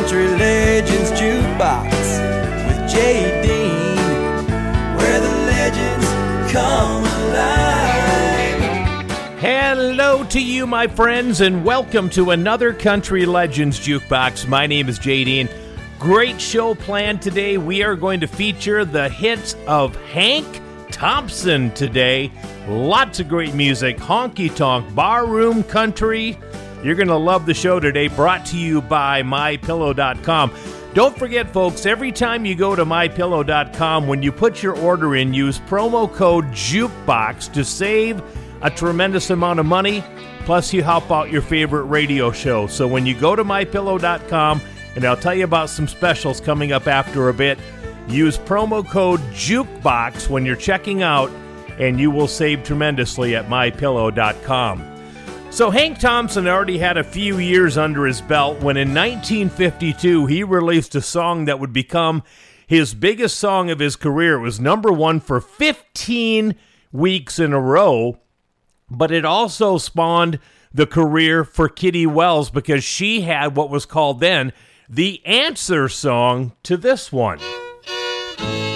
Country Legends Jukebox with Jay Dean, where the legends come alive. Hello to you, my friends, and welcome to another Country Legends Jukebox. My name is Jay Dean. Great show planned today. We are going to feature the hits of Hank Thompson today. Lots of great music, honky tonk, barroom country. You're going to love the show today, brought to you by MyPillow.com. Don't forget, folks, every time you go to MyPillow.com, when you put your order in, use promo code JUKEBOX to save a tremendous amount of money. Plus, you help out your favorite radio show. So when you go to MyPillow.com, and I'll tell you about some specials coming up after a bit, use promo code JUKEBOX when you're checking out, and you will save tremendously at MyPillow.com. So, Hank Thompson already had a few years under his belt when in 1952 he released a song that would become his biggest song of his career. It was number one for 15 weeks in a row, but it also spawned the career for Kitty Wells because she had what was called then the answer song to this one.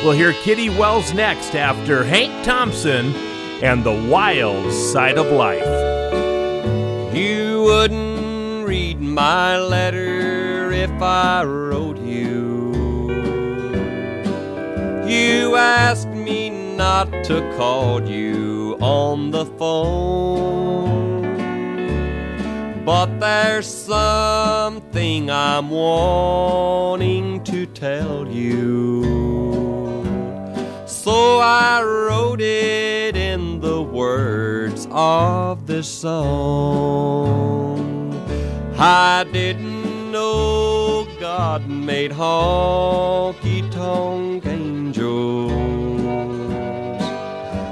We'll hear Kitty Wells next after Hank Thompson and the wild side of life. Wouldn't read my letter if I wrote you. You asked me not to call you on the phone. But there's something I'm wanting to tell you. So I wrote it in the words of this song. I didn't know God made honky tonk angels.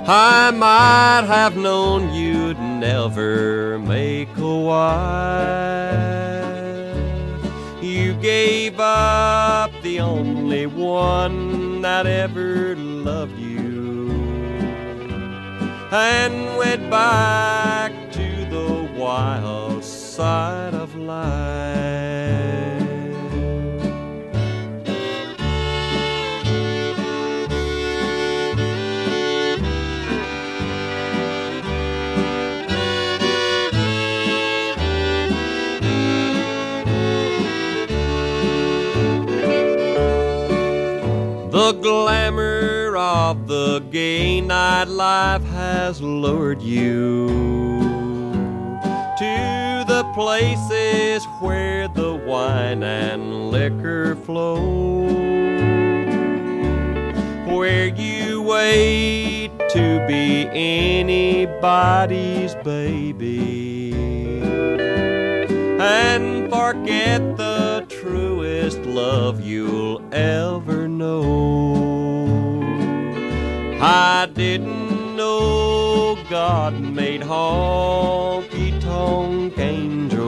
I might have known you'd never make a wife. You gave up the only one that ever loved you and went back to the wild side of life. Glamour of the gay nightlife has lured you to the places where the wine and liquor flow, where you wait to be anybody's baby and forget the truest love you'll ever know. I didn't know God made honky tonk angels.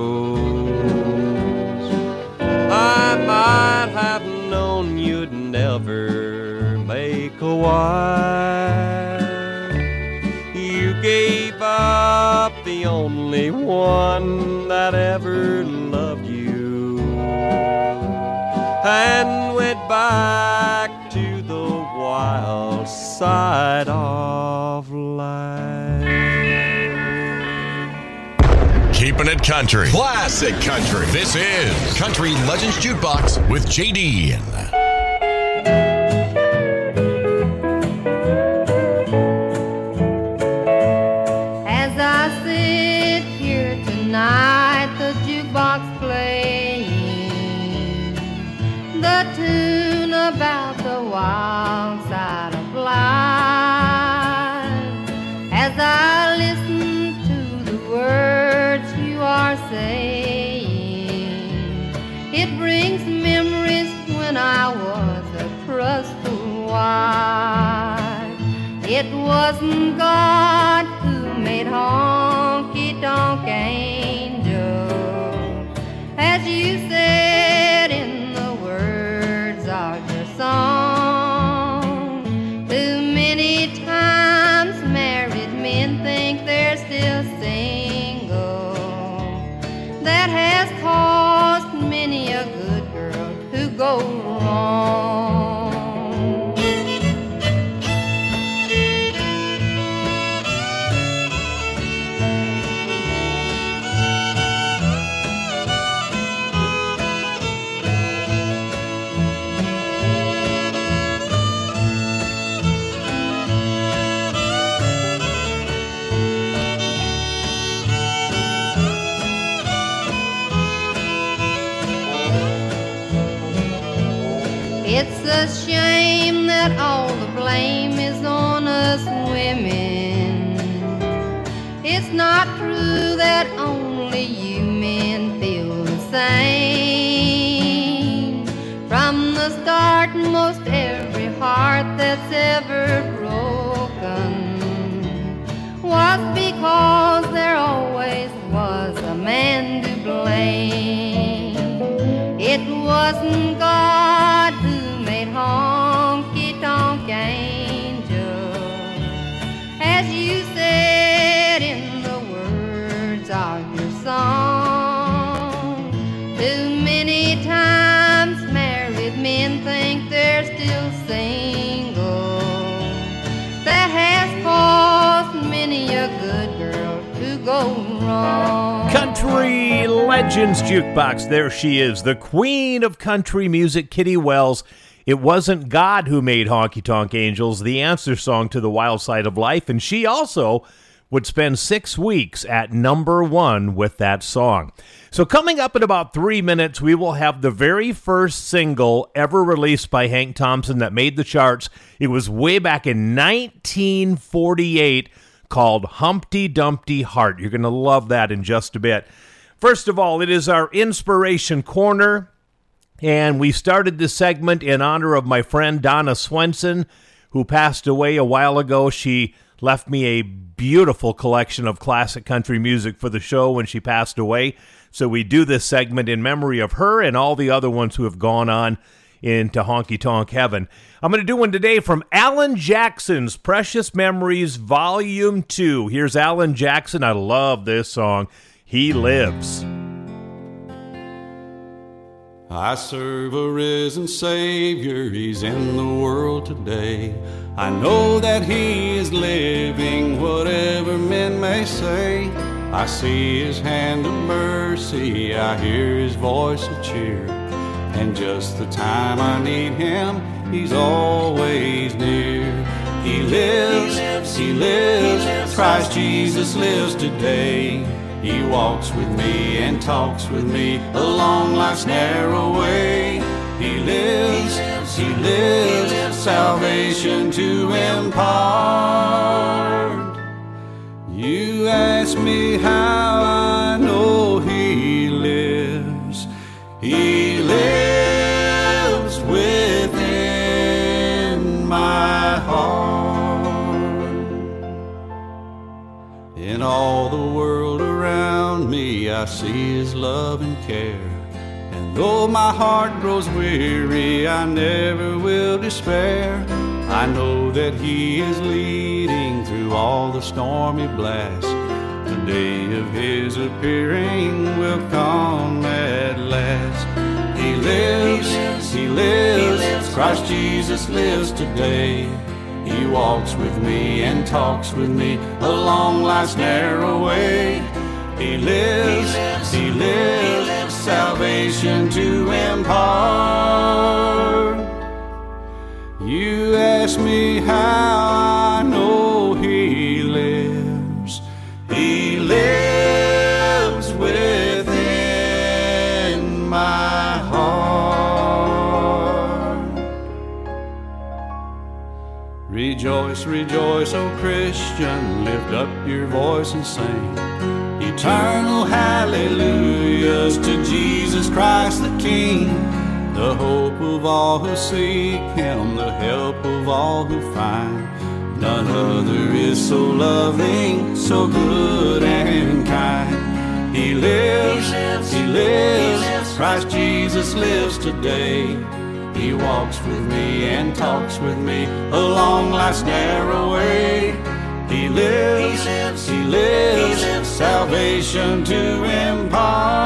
I might have known you'd never make a wife. You gave up the only one that ever loved you and went back to the wild side of life. Keeping it country. Classic country. This is Country Legends Jukebox with JD. As I sit here tonight, the jukebox playing the tune about the wild It wasn't God who made honky tonk Country Legends Jukebox. There she is, the queen of country music, Kitty Wells. It wasn't God who made Honky Tonk Angels, the answer song to the wild side of life, and she also would spend six weeks at number one with that song. So, coming up in about three minutes, we will have the very first single ever released by Hank Thompson that made the charts. It was way back in 1948 called Humpty Dumpty Heart. You're going to love that in just a bit. First of all, it is our inspiration corner. And we started this segment in honor of my friend Donna Swenson, who passed away a while ago. She left me a beautiful collection of classic country music for the show when she passed away. So we do this segment in memory of her and all the other ones who have gone on into honky tonk heaven. I'm going to do one today from Alan Jackson's Precious Memories Volume 2. Here's Alan Jackson. I love this song. He lives. I serve a risen Savior, He's in the world today. I know that He is living, whatever men may say. I see His hand of mercy, I hear His voice of cheer. And just the time I need Him, He's always near. He lives, He lives, Christ Jesus lives today. He walks with me and talks with me along life's narrow way. He lives, He lives, salvation to impart. You ask me how I know all the world around me, I see His love and care. And though my heart grows weary, I never will despair. I know that He is leading through all the stormy blasts. The day of His appearing will come at last. He lives, He lives, Christ Jesus lives today. He walks with me and talks with me along life's narrow way. He lives, He lives, salvation to impart. You ask me how I know Rejoice, rejoice, O Christian, lift up your voice and sing. Eternal hallelujahs to Jesus Christ the King, the hope of all who seek Him, the help of all who find. None other is so loving, so good and kind. He lives, He lives, Christ Jesus lives today. He walks with me and talks with me along life's narrow way. He lives, He lives, salvation to impart.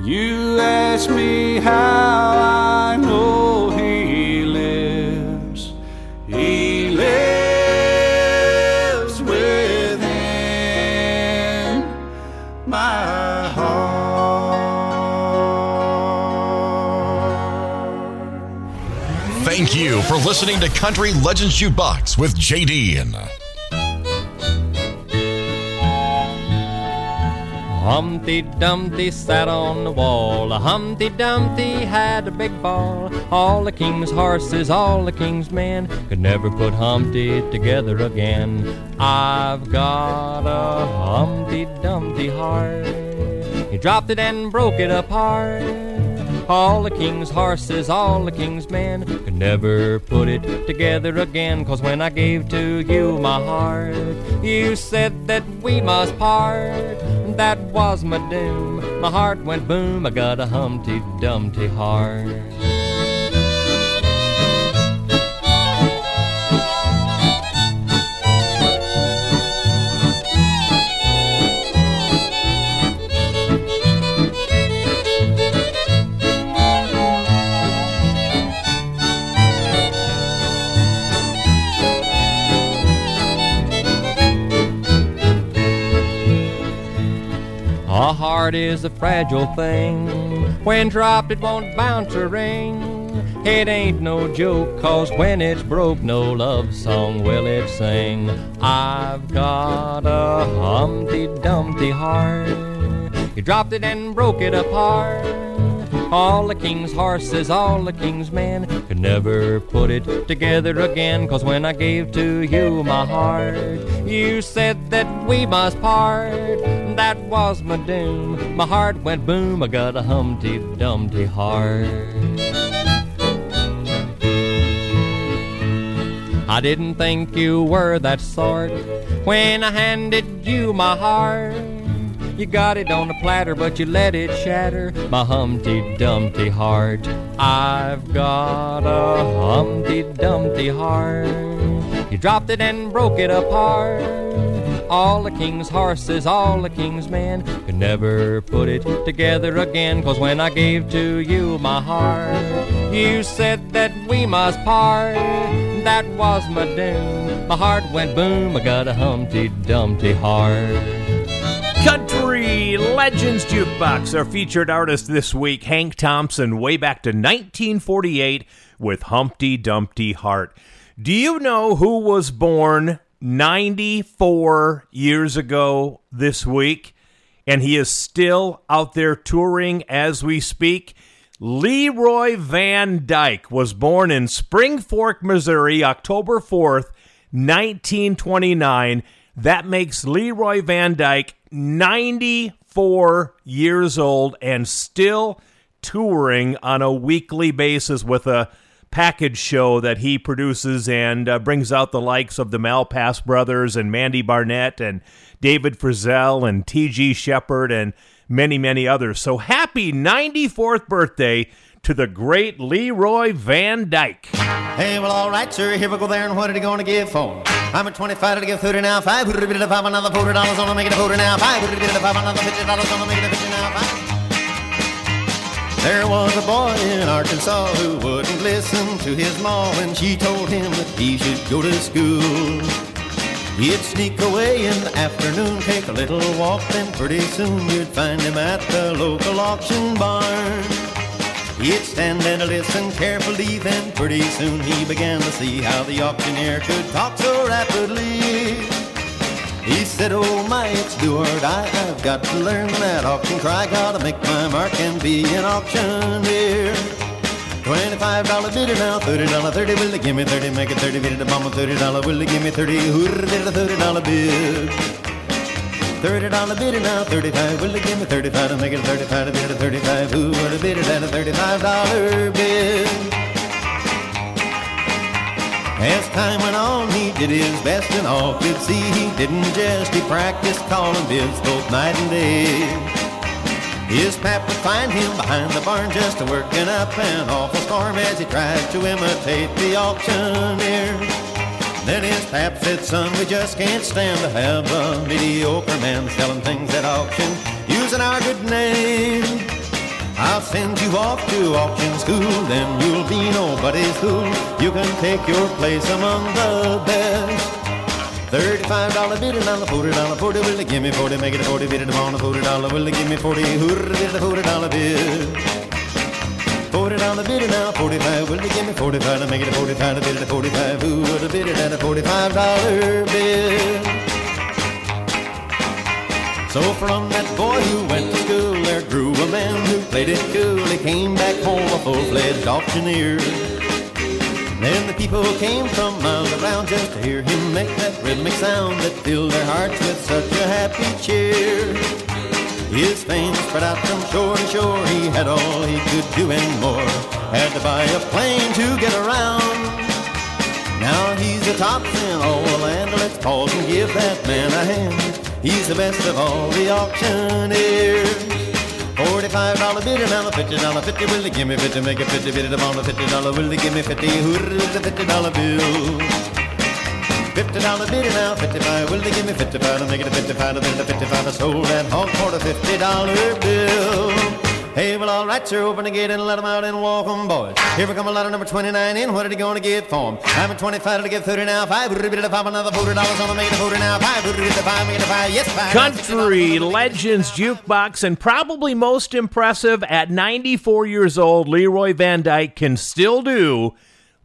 You ask me how I listening to Country Legends Jukebox with JD. Humpty Dumpty sat on the wall. Humpty Dumpty had a big ball. All the king's horses, all the king's men could never put Humpty together again. I've got a Humpty Dumpty heart. He dropped it and broke it apart. All the king's horses, all the king's men could never put it together again. Cause when I gave to you my heart, you said that we must part. That was my doom. My heart went boom. I got a Humpty Dumpty heart. A heart is a fragile thing. When dropped, it won't bounce or ring. It ain't no joke, cause when it's broke, no love song will it sing. I've got a Humpty Dumpty heart. You dropped it and broke it apart. All the king's horses, all the king's men could never put it together again. Cause when I gave to you my heart, you said that we must part. That was my doom. My heart went boom. I got a Humpty Dumpty heart. I didn't think you were that sort when I handed you my heart. You got it on a platter, but you let it shatter my Humpty Dumpty heart. I've got a Humpty Dumpty heart. You dropped it and broke it apart. All the king's horses, all the king's men could never put it together again. Cause when I gave to you my heart, you said that we must part. That was my doom. My heart went boom. I got a Humpty Dumpty heart. Legends Jukebox. Our featured artist this week, Hank Thompson, way back to 1948 with Humpty Dumpty Heart. Do you know who was born 94 years ago this week? And he is still out there touring as we speak. Leroy Van Dyke was born in Spring Fork, Missouri, October 4th, 1929. That makes Leroy Van Dyke 94 years old and still touring on a weekly basis with a package show that he produces and uh, brings out the likes of the Malpass brothers and Mandy Barnett and David Frizzell and T.G. Sheppard and many, many others. So happy 94th birthday to the great Leroy Van Dyke. Hey, well, all right, sir. Here we go there, and what are you going to give for? I'm at 25 to give 30 now. Five, put it a five, another $40 on to make it a 40 now. Five, put it a five, another $50 on to make it a 50 now. Five. There was a boy in Arkansas who wouldn't listen to his ma when she told him that he should go to school. He'd sneak away in the afternoon, take a little walk, then pretty soon you'd find him at the local auction barn. He'd stand and listen carefully, then pretty soon he began to see how the auctioneer could talk so rapidly. He said, oh my, it's I've got to learn that auction cry, gotta make my mark and be an auctioneer. Twenty-five dollar bidder now, thirty dollar thirty. Will they give me thirty? Make it thirty. Bid the bomb thirty dollar. Will they give me thirty? Hooray! Did a thirty dollar bid? Thirty dollar bidder now, thirty-five. Will they give me thirty-five to make it thirty-five? Bid a thirty-five. Who would have bid it at a thirty-five dollar bid? As time went on, he did his best, and all could see he didn't jest. He practiced calling bids both night and day. His pap would find him behind the barn just a working up an awful storm as he tried to imitate the auctioneer. Then his pap said, son, we just can't stand to have a mediocre man selling things at auction using our good name. I'll send you off to auction school, then you'll be nobody's fool. You can take your place among the best. Thirty-five dollar bid and a forty dollar forty. Will they give me forty? Make it a forty bid and a forty dollar. Will they give me forty? Hooray! Bid a forty dollar bid. Forty dollar bid and now forty-five. Will they give me forty-five to make it a forty-five? To bid a forty-five. Who would have bid it at a forty-five dollar bill. So from that boy who went to school, there grew a man who played it cool. He came back home a full-fledged auctioneer. Then the people came from miles around just to hear him make that rhythmic sound that filled their hearts with such a happy cheer. His fame spread out from shore to shore. He had all he could do and more. Had to buy a plane to get around. Now he's the top in all the land. Let's pause and give that man a hand. He's the best of all the auctioneers. Forty-five dollar bid and now a fifty dollar fifty. Will he give me fifty? Make a fifty bid on a fifty dollar. Will he give me fifty? Who's the fifty dollar bill? Fifty dollar bid now fifty-five. Will they give me fifty-five to make it a fifty-five? To bid a fifty-five. I sold that hog for a fifty dollar bill. Hey, well, all right, sir, open the gate and let 'em out and walk 'em, boys. Here we come a ladder number 29 in. What are they going to get for 'em? I'm at 25 to get 30 now. Five, bit of five, another $40 on the make it a 40 now. Five, bit of five, make it a five. Yes, five. Country Legends Jukebox, and probably most impressive at 94 years old, Leroy Van Dyke can still do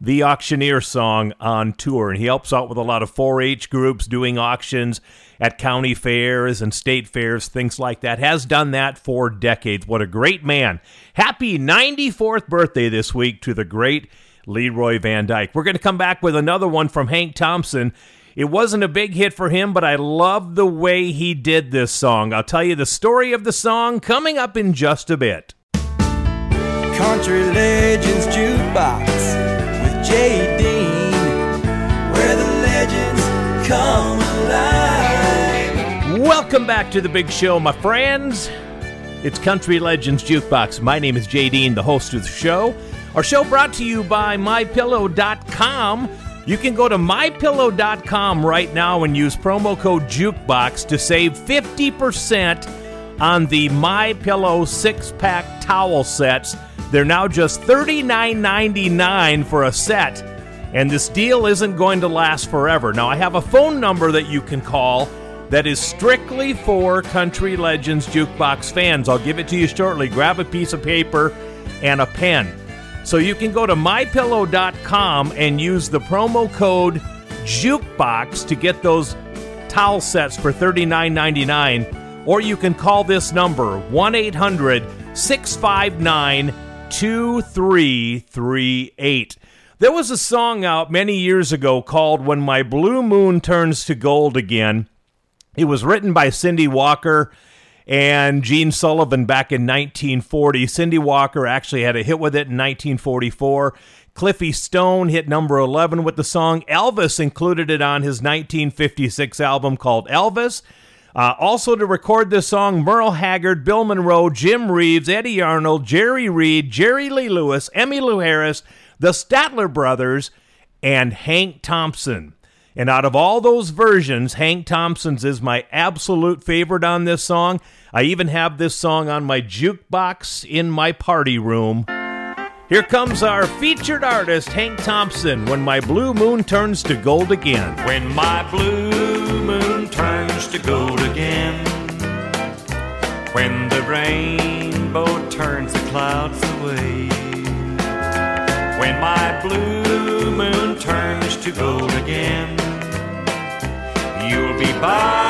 the auctioneer song on tour. And he helps out with a lot of 4 H groups doing auctions at county fairs and state fairs, things like that. Has done that for decades. What a great man. Happy 94th birthday this week to the great Leroy Van Dyke. We're going to come back with another one from Hank Thompson. It wasn't a big hit for him, but I love the way he did this song. I'll tell you the story of the song coming up in just a bit. Country Legends Jukebox Dean, where the legends come alive. Welcome back to the big show, my friends. It's Country Legends Jukebox. My name is Jay Dean, the host of the show. Our show brought to you by MyPillow.com. You can go to MyPillow.com right now and use promo code JUKEBOX to save 50% on the MyPillow six pack towel sets. They're now just $39.99 for a set. And this deal isn't going to last forever. Now, I have a phone number that you can call that is strictly for Country Legends Jukebox fans. I'll give it to you shortly. Grab a piece of paper and a pen. So you can go to mypillow.com and use the promo code JUKEBOX to get those towel sets for $39.99. Or you can call this number 1 800 659 2338. There was a song out many years ago called When My Blue Moon Turns to Gold Again. It was written by Cindy Walker and Gene Sullivan back in 1940. Cindy Walker actually had a hit with it in 1944. Cliffy Stone hit number 11 with the song. Elvis included it on his 1956 album called Elvis. Uh, also to record this song, Merle Haggard, Bill Monroe, Jim Reeves, Eddy Arnold, Jerry Reed, Jerry Lee Lewis, Emmylou Harris, the Statler Brothers, and Hank Thompson. And out of all those versions, Hank Thompson's is my absolute favorite on this song. I even have this song on my jukebox in my party room. Here comes our featured artist, Hank Thompson, When My Blue Moon Turns to Gold Again. When my blue moon turns to gold when the rainbow turns the clouds away, when my blue moon turns to gold again, you'll be back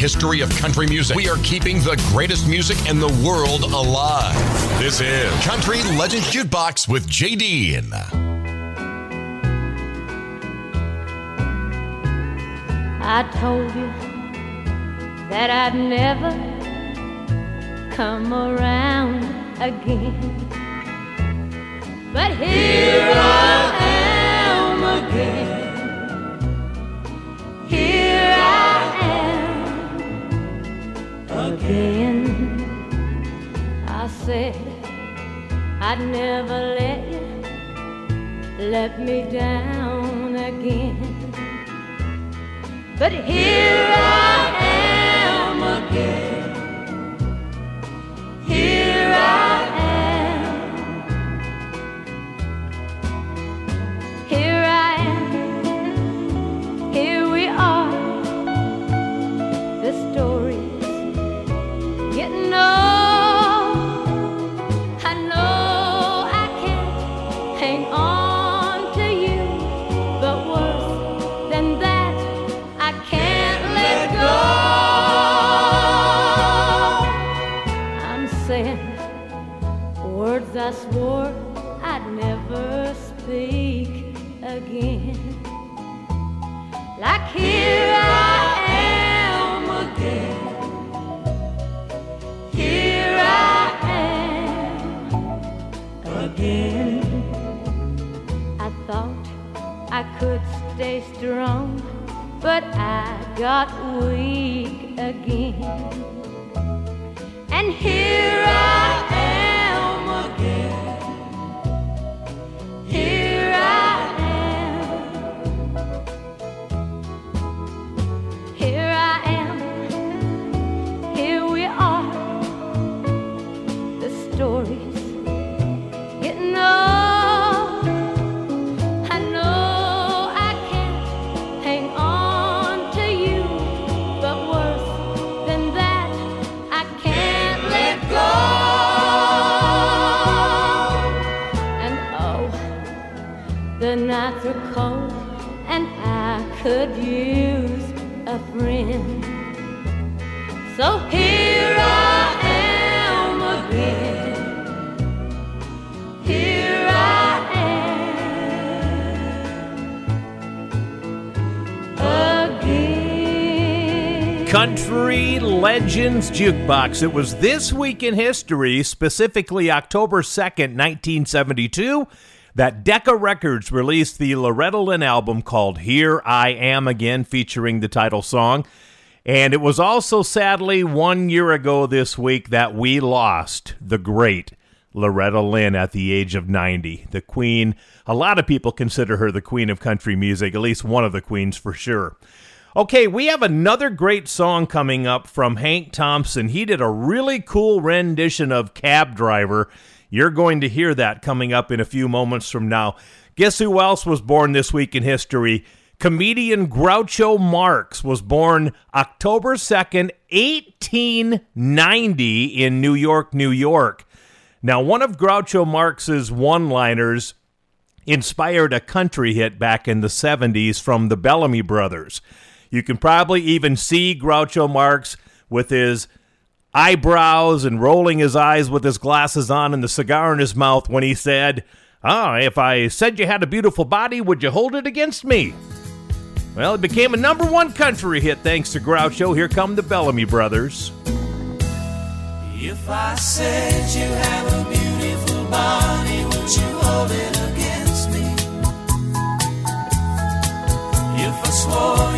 history of country music. We are keeping the greatest music in the world alive. This is Country Legends Jukebox with JD. I told you that I'd never come around again. But here I am again. Again. I said I'd never let you let me down again. But here I am again. Getting old. Strong, but I got weak again. And here nights are cold, and I could use a friend. So here I am again. Here I am again. Country Legends Jukebox. It was this week in history, specifically October 2nd, 1972, that Decca Records released the Loretta Lynn album called Here I Am Again, featuring the title song. And it was also sadly one year ago this week that we lost the great Loretta Lynn at the age of 90. The queen, a lot of people consider her the queen of country music, at least one of the queens for sure. Okay, we have another great song coming up from Hank Thompson. He did a really cool rendition of Cab Driver. You're going to hear that coming up in a few moments from now. Guess who else was born this week in history? Comedian Groucho Marx was born October 2nd, 1890 in New York, New York. Now, one of Groucho Marx's one liners inspired a country hit back in the 70s from the Bellamy Brothers. You can probably even see Groucho Marx with his eyebrows and rolling his eyes with his glasses on and the cigar in his mouth when he said, Ah, if I said you had a beautiful body, would you hold it against me? Well, it became a number one country hit thanks to Groucho. Here come the Bellamy Brothers. If I said you have a beautiful body, would you hold it against me? If I swore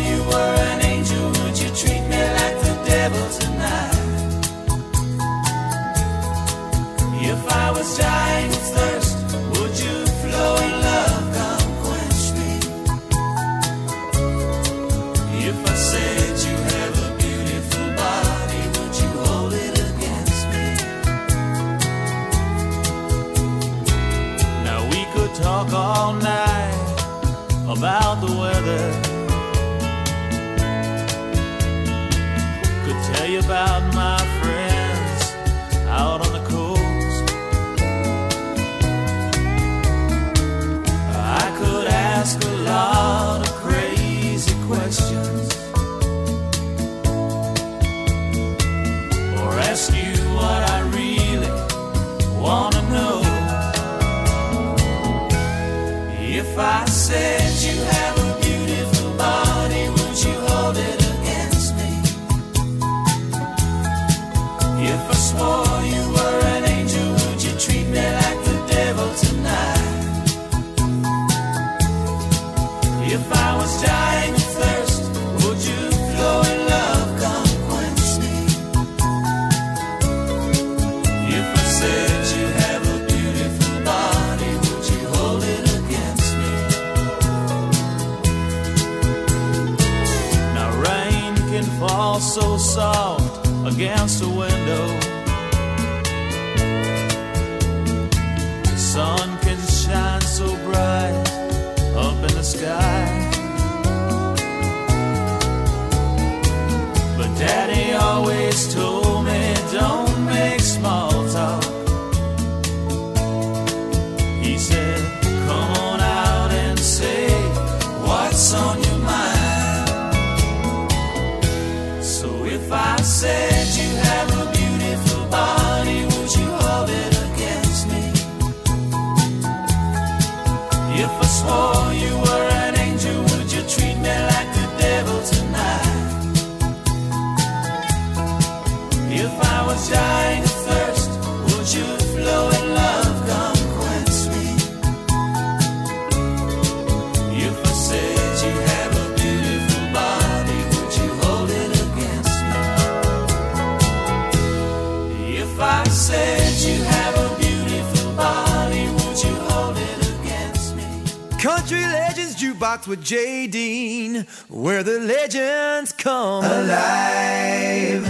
with Jay Dean, where the legends come alive.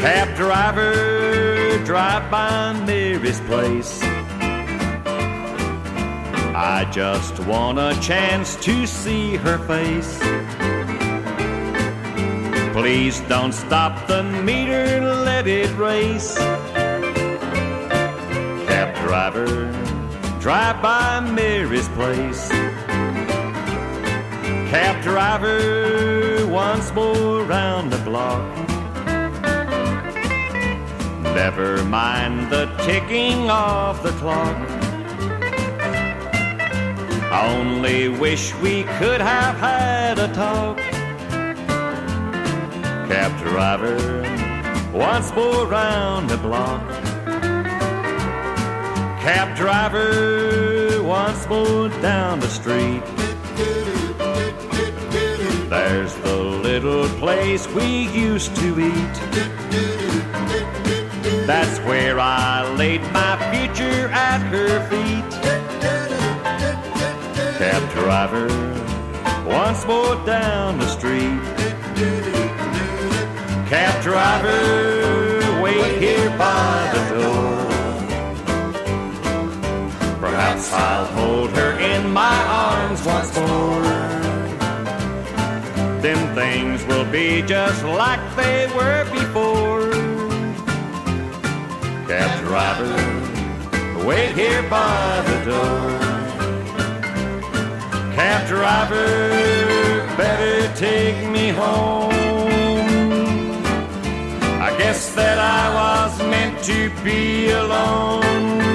Cab driver, drive by Mary's place. I just want a chance to see her face. Please don't stop the meter, let it race. Driver, drive by Mary's place. Cab driver, once more round the block. Never mind the ticking of the clock. Only wish we could have had a talk. Cab driver, once more round the block. Cab driver, once more down the street. There's the little place we used to eat. That's where I laid my future at her feet. Cab driver, once more down the street. Cab driver, wait here by the door. Perhaps I'll hold her in my arms once more. Then things will be just like they were before. Cab driver, wait here by the door. Cab driver, better take me home. I guess that I was meant to be alone.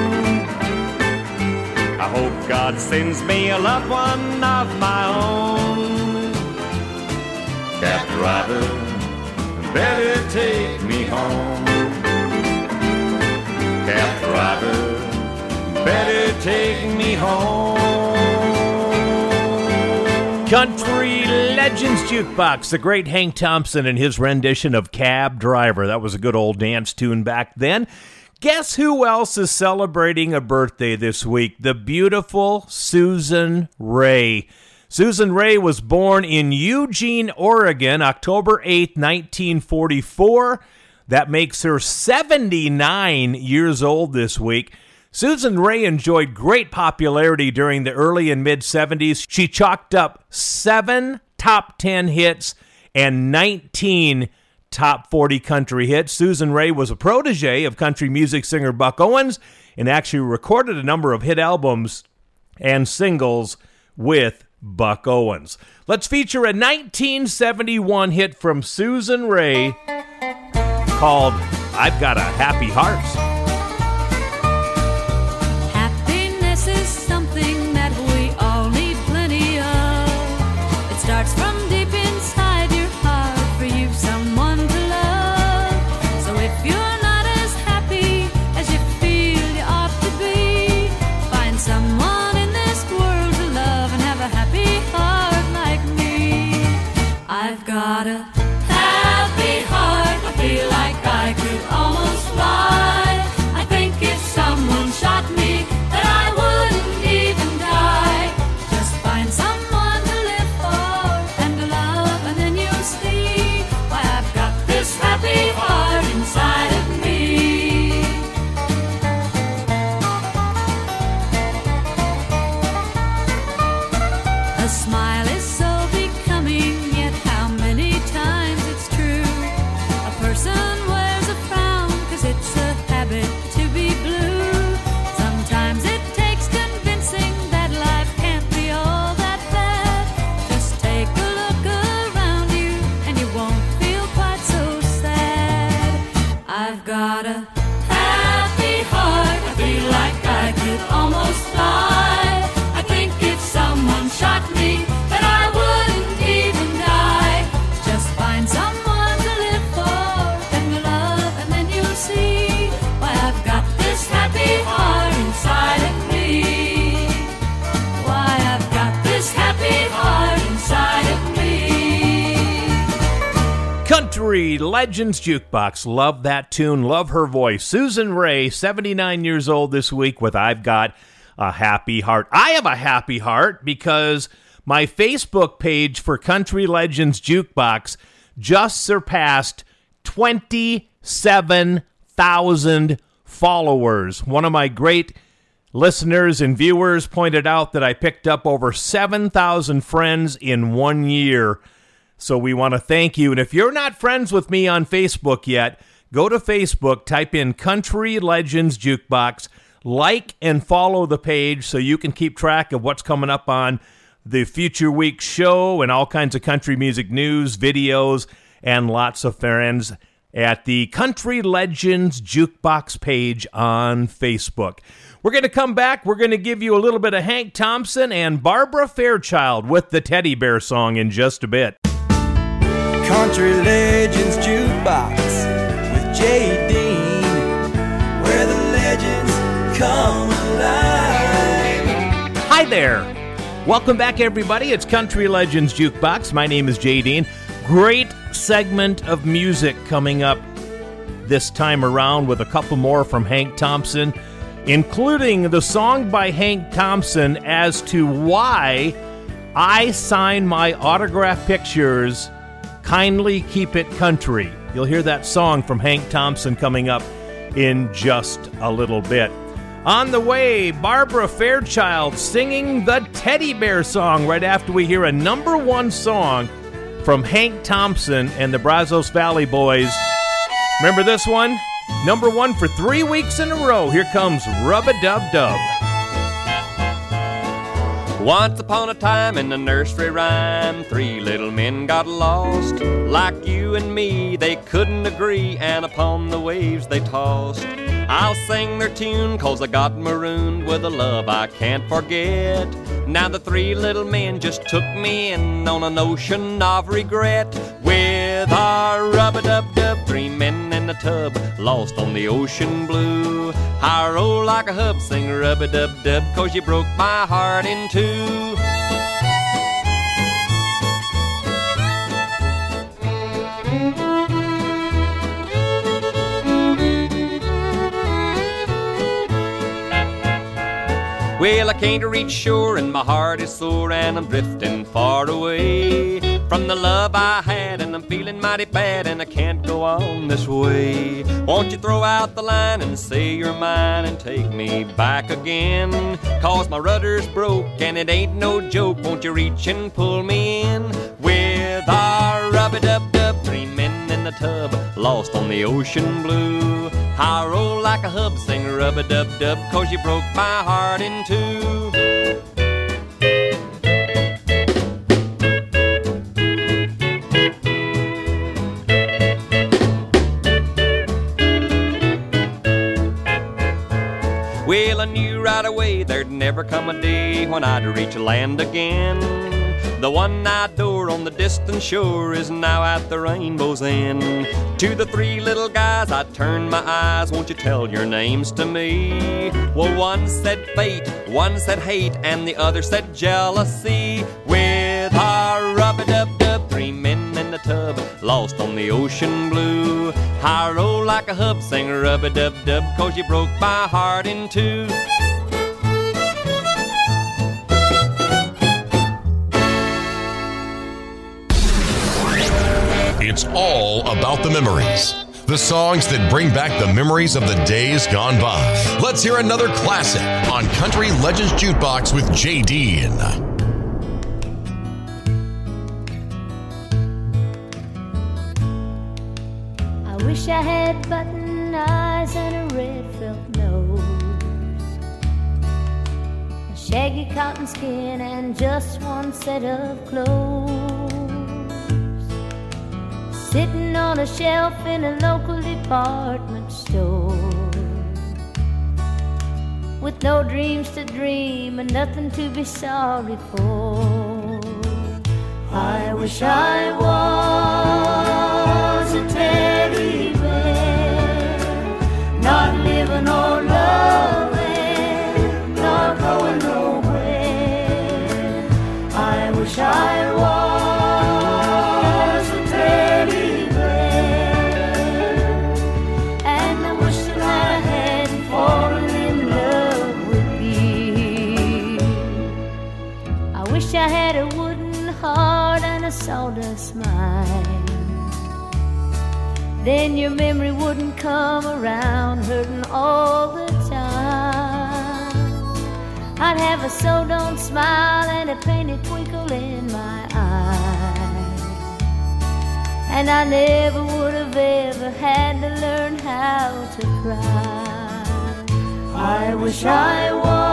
I hope God sends me a loved one of my own. Cab driver, better take me home. Cab driver, better take me home. Country Legends Jukebox, the great Hank Thompson and his rendition of Cab Driver. That was a good old dance tune back then. Guess who else is celebrating a birthday this week? The beautiful Susan Raye. Susan Raye was born in Eugene, Oregon, October 8th, 1944. That makes her 79 years old this week. Susan Raye enjoyed great popularity during the early and mid 70s. She chalked up seven top 10 hits and 19 top 40 country hits. Susan Raye was a protege of country music singer Buck Owens and actually recorded a number of hit albums and singles with Buck Owens. Let's feature a 1971 hit from Susan Raye called I've Got a Happy Heart. Legends Jukebox. Love that tune. Love her voice. Susan Raye, 79 years old this week with I've Got a Happy Heart. I have a happy heart because my Facebook page for Country Legends Jukebox just surpassed 27,000 followers. One of my great listeners and viewers pointed out that I picked up over 7,000 friends in one year. So we want to thank you. And if you're not friends with me on Facebook yet, go to Facebook, type in Country Legends Jukebox, like and follow the page so you can keep track of what's coming up on the future week show and all kinds of country music news, videos, and lots of friends at the Country Legends Jukebox page on Facebook. We're going to come back. We're going to give you a little bit of Hank Thompson and Barbara Fairchild with the Teddy Bear song in just a bit. Country Legends Jukebox with Jay Dean, where the legends come alive. Hi there. Welcome back, everybody. It's Country Legends Jukebox. My name is Jay Dean. Great segment of music coming up this time around with a couple more from Hank Thompson, including the song by Hank Thompson as to why I sign my autograph pictures. Kindly keep it country. You'll hear that song from Hank Thompson coming up in just a little bit. On the way, Barbara Fairchild singing the Teddy Bear song right after we hear a number one song from Hank Thompson and the Brazos Valley Boys. Remember this one? Number one for three weeks in a row. Here comes Rub a Dub Dub. Once upon a time in the nursery rhyme, three little men got lost. Like you and me, they couldn't agree, and upon the waves they tossed. I'll sing their tune, cause I got marooned with a love I can't forget. Now the three little men just took me in on an ocean of regret. With our rub-a-dub-dub, three men a tub, lost on the ocean blue. I roll like a hub, sing rub-a-dub-dub, cause you broke my heart in two. Well, I can't reach shore and my heart is sore and I'm drifting far away from the love I had and I'm feeling mighty bad and I can't go on this way. Won't you throw out the line and say you're mine and take me back again? Cause my rudder's broke and it ain't no joke. Won't you reach and pull me in with our rub-a-dub-dub? Three men in the tub, lost on the ocean blue. I roll like a hub, sing rub-a-dub-dub, cause you broke my heart in two. There'd never come a day when I'd reach land again. The one-eyed door on the distant shore is now at the rainbow's end. To the three little guys, I turned my eyes. Won't you tell your names to me? Well, one said fate, one said hate, and the other said jealousy. With our rub-a-dub-dub, three men in the tub, lost on the ocean blue. I roll like a hub, sing rub-a-dub-dub, cause you broke my heart in two. It's all about the memories. The songs that bring back the memories of the days gone by. Let's hear another classic on Country Legends Jukebox with Jay Dean. I wish I had button eyes and a red felt nose, a shaggy cotton skin, and just one set of clothes. Sitting on a shelf in a local department store, with no dreams to dream and nothing to be sorry for. I wish I was a teddy bear, not living or loving, heart and a sawdust mind. Then your memory wouldn't come around hurting all the time. I'd have a so don't smile and a painted twinkle in my eye. And I never would have ever had to learn how to cry. I wish I was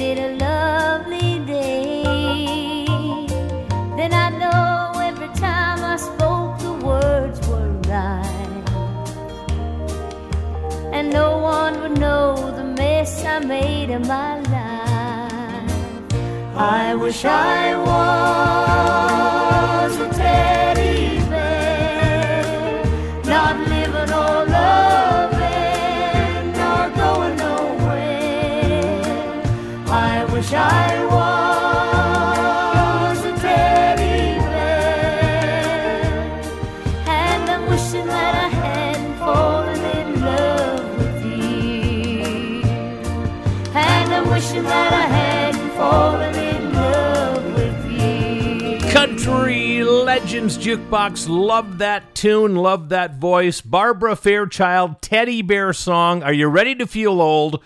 A lovely day? Then I know every time I spoke the words were right. And no one would know the mess I made of my life. I wish I was a teddy Country Legends Jukebox. Love that tune. Love that voice. Barbara Fairchild, Teddy Bear song. Are you ready to feel old?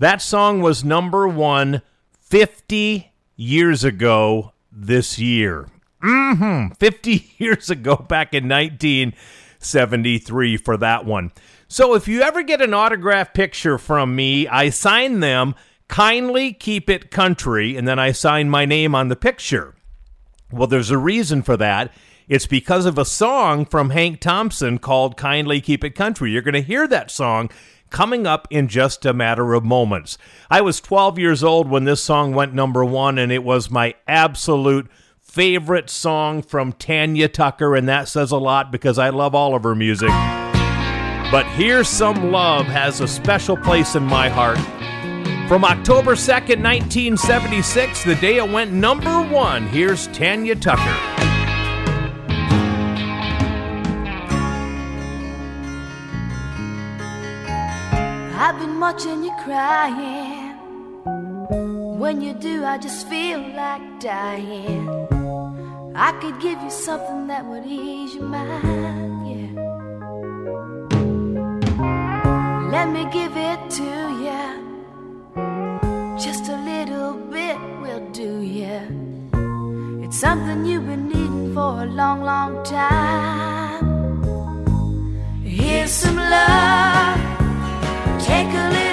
That song was number one 50 years ago this year. Mm-hmm. 50 years ago, back in 1973 for that one. So if you ever get an autograph picture from me, I sign them. Kindly keep it country, and then I sign my name on the picture. Well, there's a reason for that. It's because of a song from Hank Thompson called Kindly Keep It Country. You're going to hear that song coming up in just a matter of moments. I was 12 years old when this song went number one, and it was my absolute favorite song from Tanya Tucker, and that says a lot because I love all of her music. But Here's Some Love has a special place in my heart. From October 2nd, 1976, the day it went number one, here's Tanya Tucker. I've been watching you crying. When you do, I just feel like dying. I could give you something that would ease your mind, yeah. Let me give it to you. Yeah. It's something you've been needing for a long, long time. Here's some love. Take a little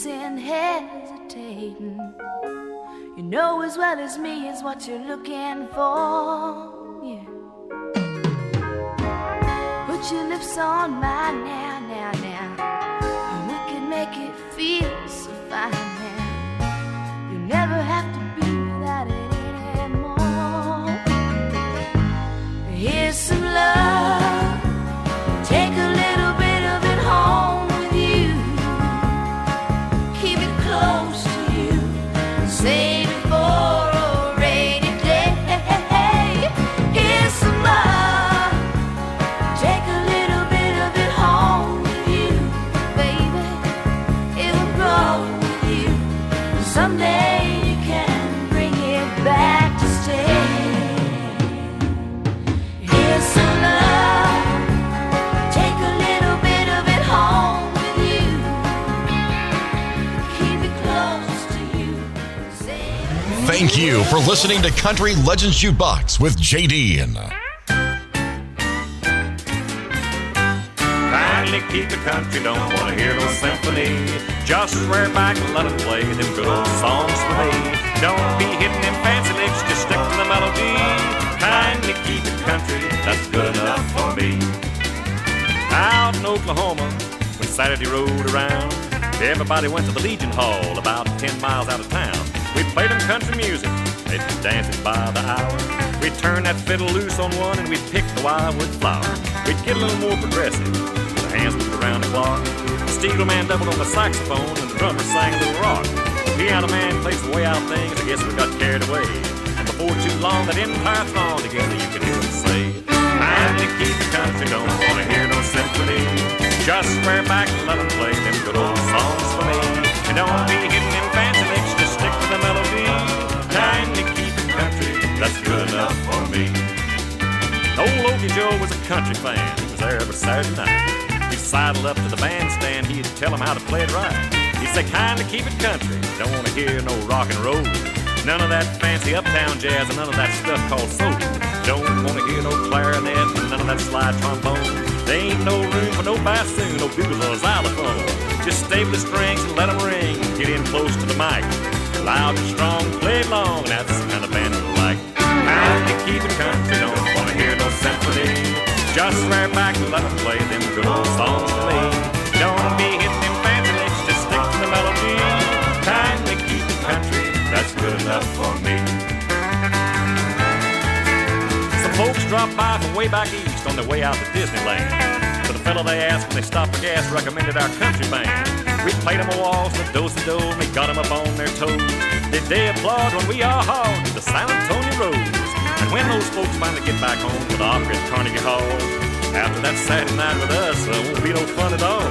What's the use in hesitating? You know as well as me is what you're looking for, yeah. Put your lips on mine now, now, now. And we can make it feel so fine now. You never have to be without it anymore. Here's some love. Thank you for listening to Country Legends Jukebox with JD. Kindly uh, keep the country, don't wanna hear no symphony. Just swear back and let 'em play them good old songs for me. Don't be hitting them fancy licks, just stick to the melody. Kindly keep it country, that's good enough for me. Out in Oklahoma, when Saturday rolled around, everybody went to the Legion Hall about 10 miles out of town. We played them country music, they'd be dancing by the hour. We'd turn that fiddle loose on one and we'd pick the wildwood flower. We'd get a little more progressive, the hands moved around the clock. The steel man doubled on the saxophone and the drummer sang a little rock. The piano man played some way out things, I guess we got carried away. And before too long, that entire throng together you could hear them say, Kindly keep the country, don't wanna hear no symphony. Just swear back and let 'em play them good old songs for me. And don't be hitting them fancy Joe was a country fan. He was there every Saturday night. He'd sidle up to the bandstand, he'd tell him how to play it right. He'd say, kindly keep it country, don't want to hear no rock and roll. None of that fancy uptown jazz and none of that stuff called soul. Don't want to hear no clarinet and none of that slide trombone. There ain't no room for no bassoon, no bugle or xylophone. Just with the strings and let 'em ring. Get in close to the mic. Loud and strong, play long, that's the kind of band we like. Kindly keep it country, Just swear back let 'em play them good old songs to me. Don't be hitting them fancy licks, just stick to the melody. Kindly keep it country, that's good enough for me. Some folks dropped by from way back east on their way out to Disneyland. But the fellow they asked when they stopped for gas recommended our country band. We played them a waltz with do-si-do and we got them up on their toes. Did they applaud when we all hauled to the San Antonio Rose? When those folks finally get back home to the opera at Carnegie Hall, after that Saturday night with us, there won't be no fun at all.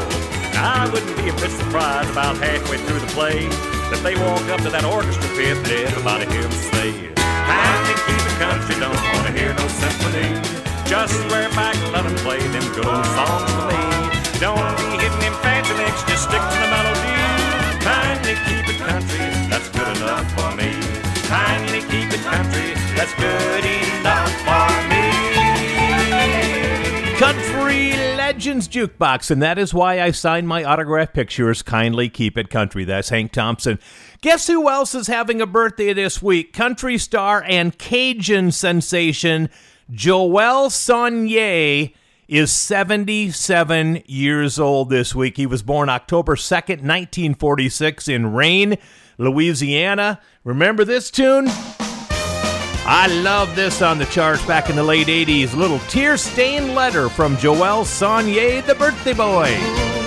I wouldn't be a bit surprised about halfway through the play that they walk up to that orchestra pit and everybody hear them say, Kindly keep it country, don't want to hear no symphony. Just swear back and let 'em play them good old songs for me. Don't be hitting them fancy licks, just stick to the melody kindly keep it country. That's good enough for me. Country Legends Jukebox, and that is why I sign my autograph pictures. Kindly keep it country. That's Hank Thompson. Guess who else is having a birthday this week? Country star and Cajun sensation Joel Sonnier is 77 years old this week. He was born October 2nd, 1946, in Rayne, Louisiana. Remember this tune? I love this on the charts back in the late 80s. Little tear stained letter from Joel Sonnier, the birthday boy.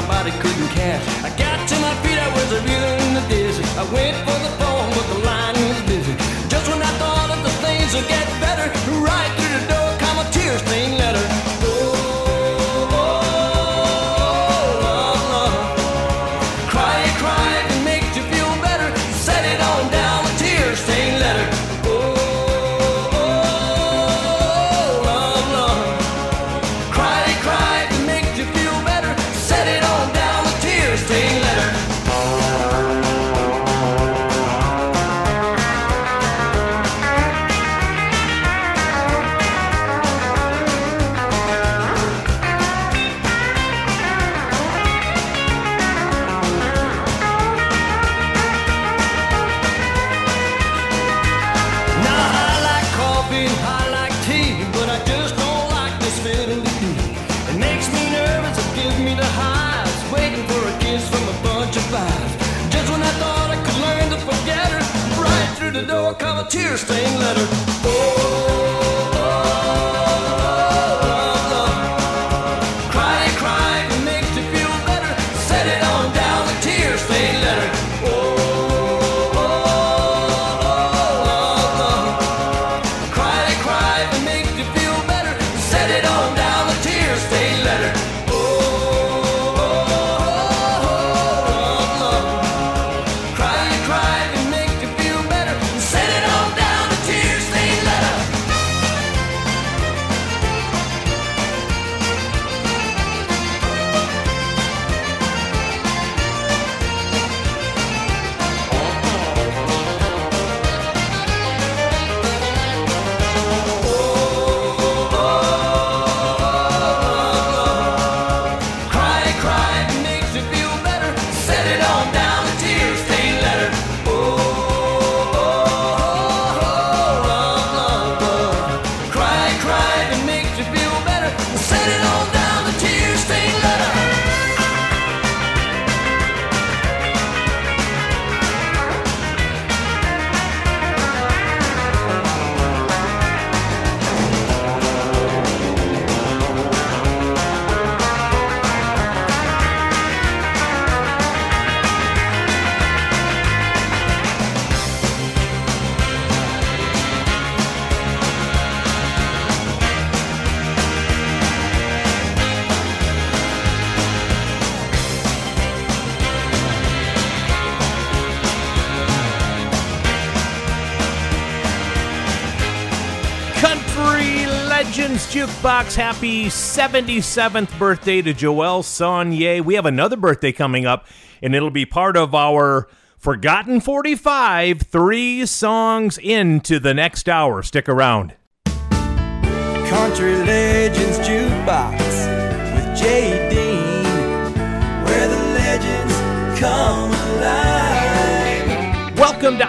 my body couldn't. I got to my feet, I was a reeling in the dizzy. I went thing, let her happy 77th birthday to Joel Sonnier. We have another birthday coming up, and it'll be part of our Forgotten 45, three songs into the next hour. Stick around. Country Legends Jukebox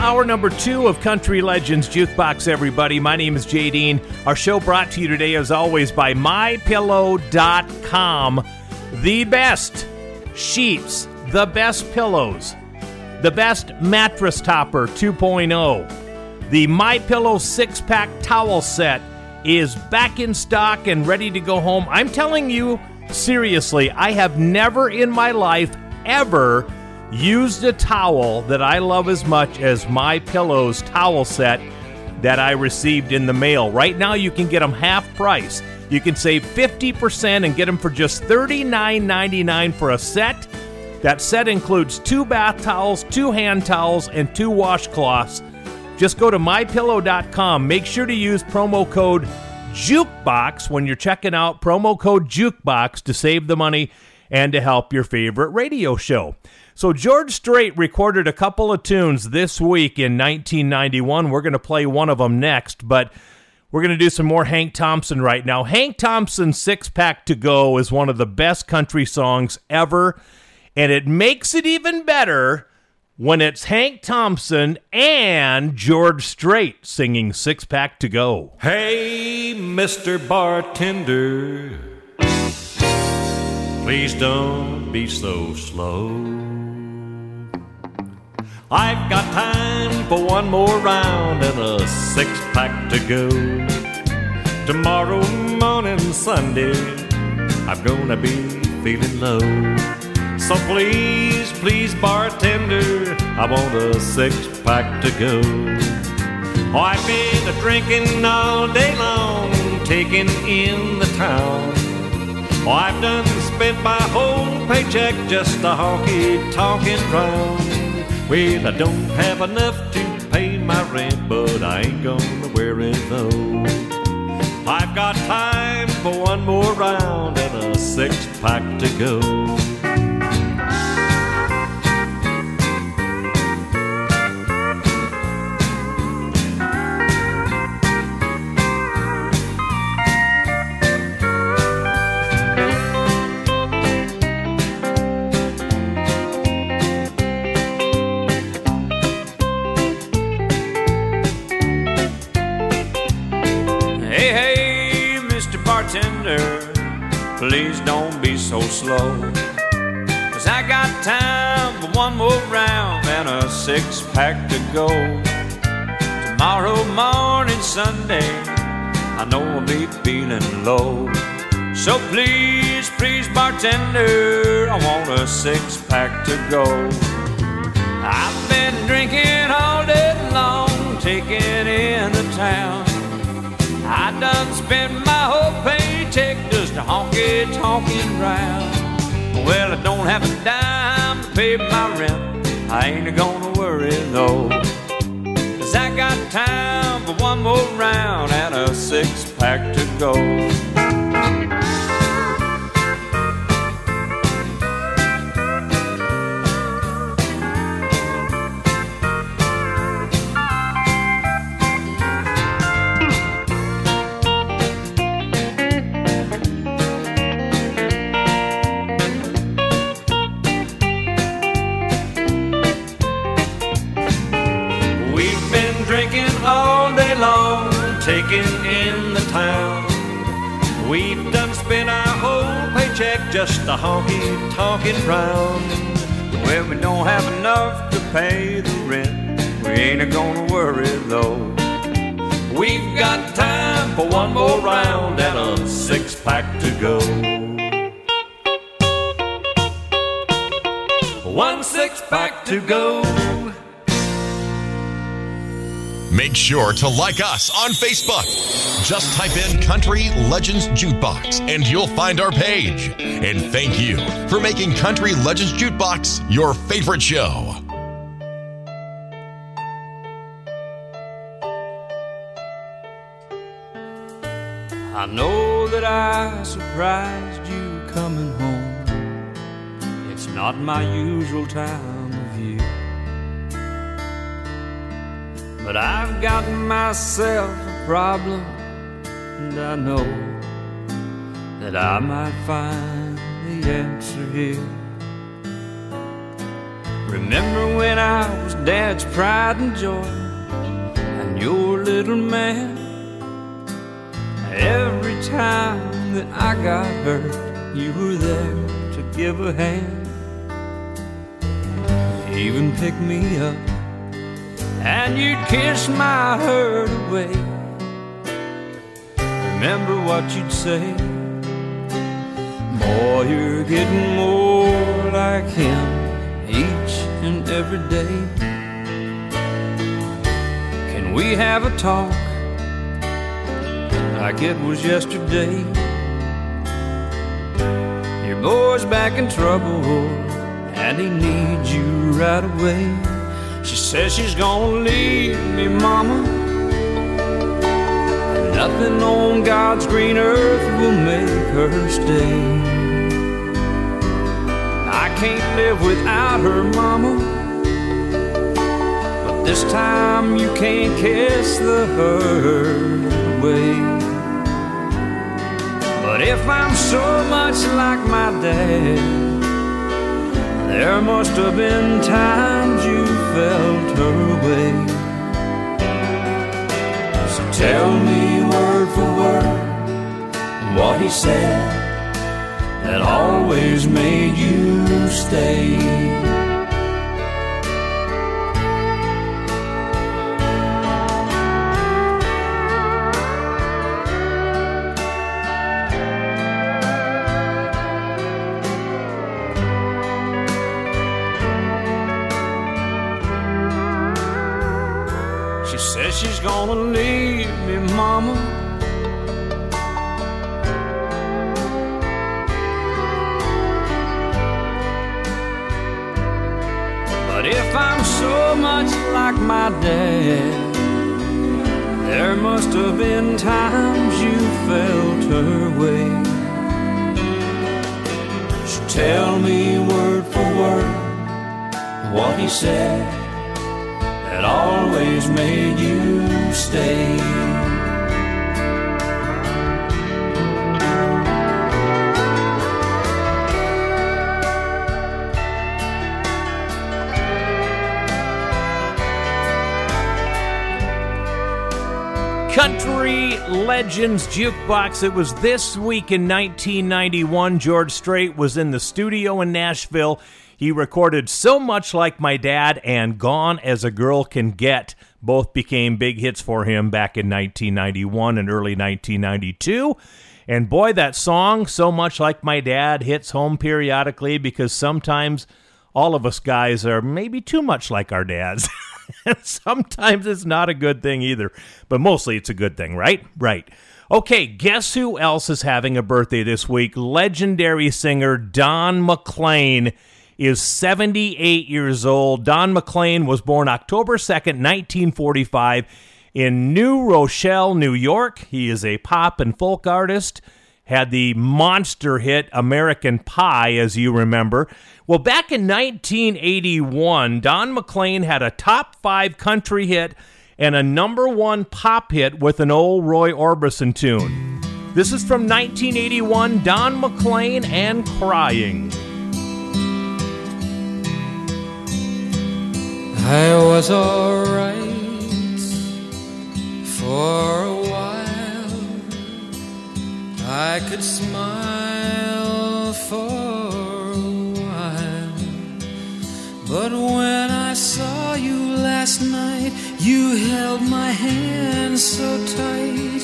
hour number two of Country Legends Jukebox, everybody. My name is Jay Dean. Our show brought to you today, as always, by MyPillow.com. The best sheets, the best pillows, the best mattress topper 2.0. The My Pillow six pack towel set is back in stock and ready to go home. I'm telling you, seriously, I have never in my life ever used a towel that I love as much as My Pillow's towel set that I received in the mail. Right now, you can get them half price. You can save 50% and get them for just $39.99 for a set. That set includes two bath towels, two hand towels, and two washcloths. Just go to mypillow.com. Make sure to use promo code JUKEBOX when you're checking out promo code JUKEBOX to save the money and to help your favorite radio show. So, George Strait recorded a couple of tunes this week in 1991. We're going to play one of them next, but we're going to do some more Hank Thompson right now. Hank Thompson's Six Pack to Go is one of the best country songs ever, and it makes it even better when it's Hank Thompson and George Strait singing Six Pack to Go. Hey, Mr. Bartender, please don't be so slow. I've got time for one more round and a six pack to go. Tomorrow morning, Sunday, I'm gonna be feeling low. So please, please, bartender, I want a six pack to go. Oh, I've been a drinking all day long, taking in the town. Oh, I've done spent my whole paycheck just a honky tonkin' round. Well, I don't have enough to pay my rent, but I ain't gonna wear it though. I've got time for one more round and a six pack to go. Please don't be so slow. Cause I got time for one more round and a six pack to go. Tomorrow morning, Sunday, I know I'll be feeling low. So please, please, bartender, I want a six pack to go. I've been drinking all day long, taking in the town. I done spent my whole paycheck honky tonkin' round. Well, I don't have a dime to pay my rent. I ain't gonna worry though. Cause I got time for one more round and a six pack to go. In the town. We've done spent our whole paycheck just a honky tonkin' round. Well, we don't have enough to pay the rent. We ain't a gonna worry though. We've got time for one more round and a six pack to go. One six pack to go. Make sure to like us on Facebook. Just type in Country Legends Jukebox and you'll find our page. And thank you for making Country Legends Jukebox your favorite show. I know that I surprised you coming home. It's not my usual time But I've got myself a problem, and I know that I might find the answer here. Remember when I was dad's pride and joy, and your little man? Every time that I got hurt, you were there to give a hand. even pick me up, and you'd kiss my hurt away. Remember what you'd say. Boy, you're getting more like him each and every day. Can we have a talk like it was yesterday? Your boy's back in trouble and he needs you right away. She says she's gonna leave me, mama. Nothing on God's green earth will make her stay. I can't live without her, mama. But this time you can't kiss the hurt away. But if I'm so much like my dad, there must have been times you felt her way. So tell me word for word what he said that always made you stay. She's gonna leave me, mama. But if I'm so much like my dad, there must have been times you felt her way. So tell me word for word what he said that always made you Legends Jukebox. It was this week in 1991. George Strait was in the studio in Nashville. He recorded So Much Like My Dad and Gone as a Girl Can Get. Both became big hits for him back in 1991 and early 1992. And boy, that song, So Much Like My Dad, hits home periodically because sometimes all of us guys are maybe too much like our dads. sometimes it's not a good thing either. But mostly it's a good thing, right? Right. Okay, guess who else is having a birthday this week? Legendary singer Don McLean is 78 years old. Don McLean was born October 2nd, 1945, in New Rochelle, New York. He is a pop and folk artist. Had the monster hit American Pie, as you remember. Well, back in 1981, Don McLean had a top five country hit and a number one pop hit with an old Roy Orbison tune. This is from 1981 Don McLean and Crying. I was alright for a while. I could smile for But when I saw you last night, you held my hand so tight.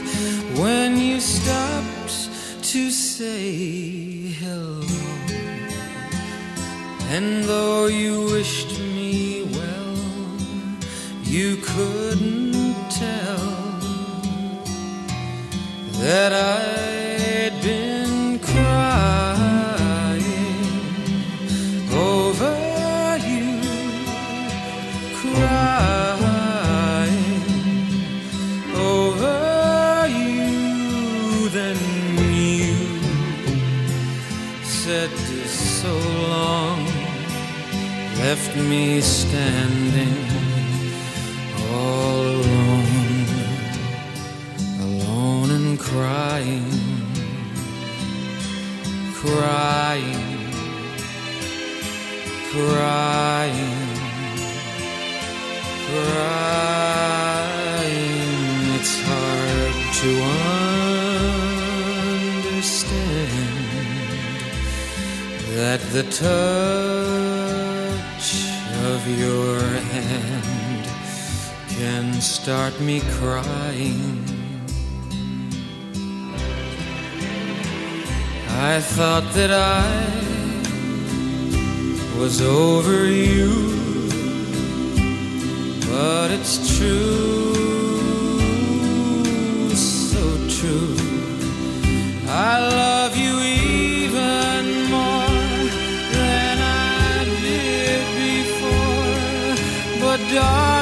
When you stopped to say hello. And though you wished me well, you couldn't tell that I'd left me standing all alone, alone and crying, crying, crying, crying. It's hard to understand that the touch of your hand can start me crying. I thought that I was over you, but it's true, so true. I love But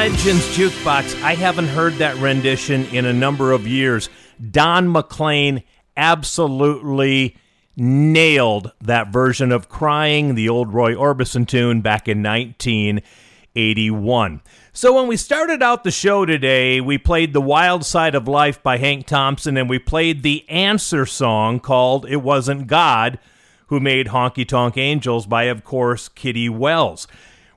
Legends Jukebox. I haven't heard that rendition in a number of years. Don McLean absolutely nailed that version of Crying, the old Roy Orbison tune back in 1981. So when we started out the show today, we played The Wild Side of Life by Hank Thompson and we played the answer song called It Wasn't God who made Honky Tonk Angels by, of course, Kitty Wells.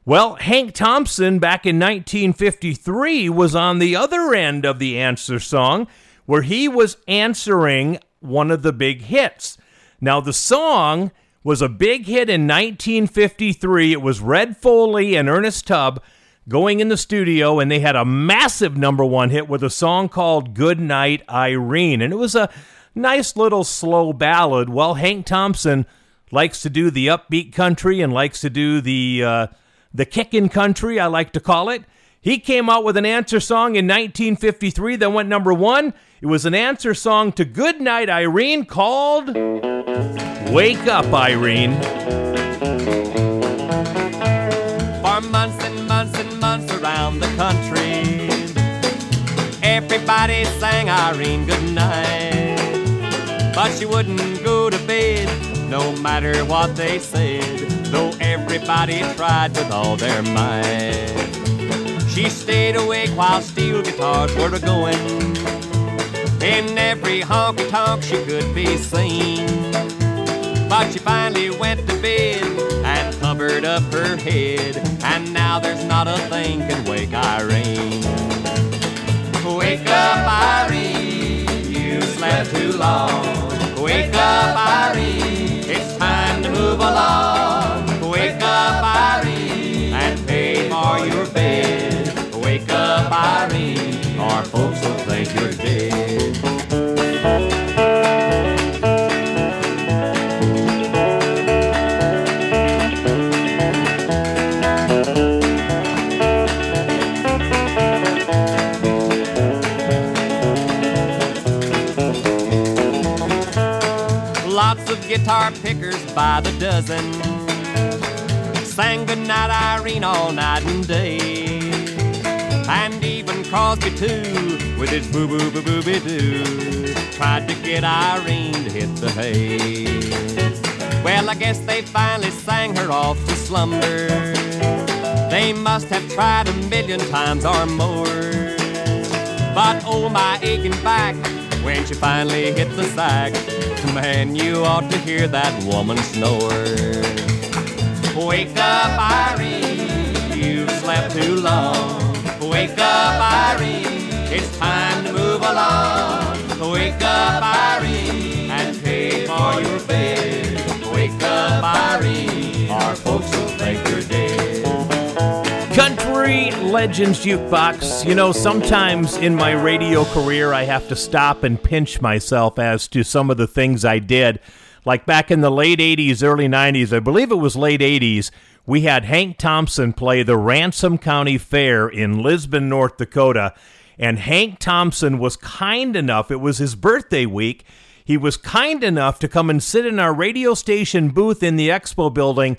Well, Hank Thompson back in 1953 was on the other end of the answer song where he was answering one of the big hits. Now, the song was a big hit in 1953. It was Red Foley and Ernest Tubb going in the studio, and they had a massive number one hit with a song called Good Night Irene. And it was a nice little slow ballad. Well, Hank Thompson likes to do the upbeat country and likes to do the. Uh, the kickin' country, I like to call it. He came out with an answer song in 1953 that went number one. It was an answer song to Goodnight Irene called Wake Up Irene. For months and months and months around the country, everybody sang Irene goodnight. But she wouldn't go to bed, no matter what they said, everybody tried with all their might. She stayed awake while steel guitars were going. In every honky tonk she could be seen. But she finally went to bed and covered up her head. And now there's not a thing can wake Irene. Wake up, Irene, you slept too long. Wake up, Irene, it's time to move along. Irene, or folks will think you're dead. Lots of guitar pickers by the dozen sang goodnight Irene all night and day. And Crosby too, with his boo boo boo boo boo doo, tried to get Irene to hit the hay. Well, I guess they finally sang her off to slumber. They must have tried a million times or more. But oh, my aching back when she finally hit the sack. Man, you ought to hear that woman snore. Wake up, Irene. You've slept too long. Wake up, Irene. It's time to move along. Wake up, Irene, and pay for your bed. Wake up, Irene. Our folks will think you're dead. Country Legends Jukebox. You know, sometimes in my radio career, I have to stop and pinch myself as to some of the things I did. Like back in the late 80s, early 90s, I believe it was late 80s, we had Hank Thompson play the Ransom County Fair in Lisbon, North Dakota. And Hank Thompson was kind enough, it was his birthday week. He was kind enough to come and sit in our radio station booth in the expo building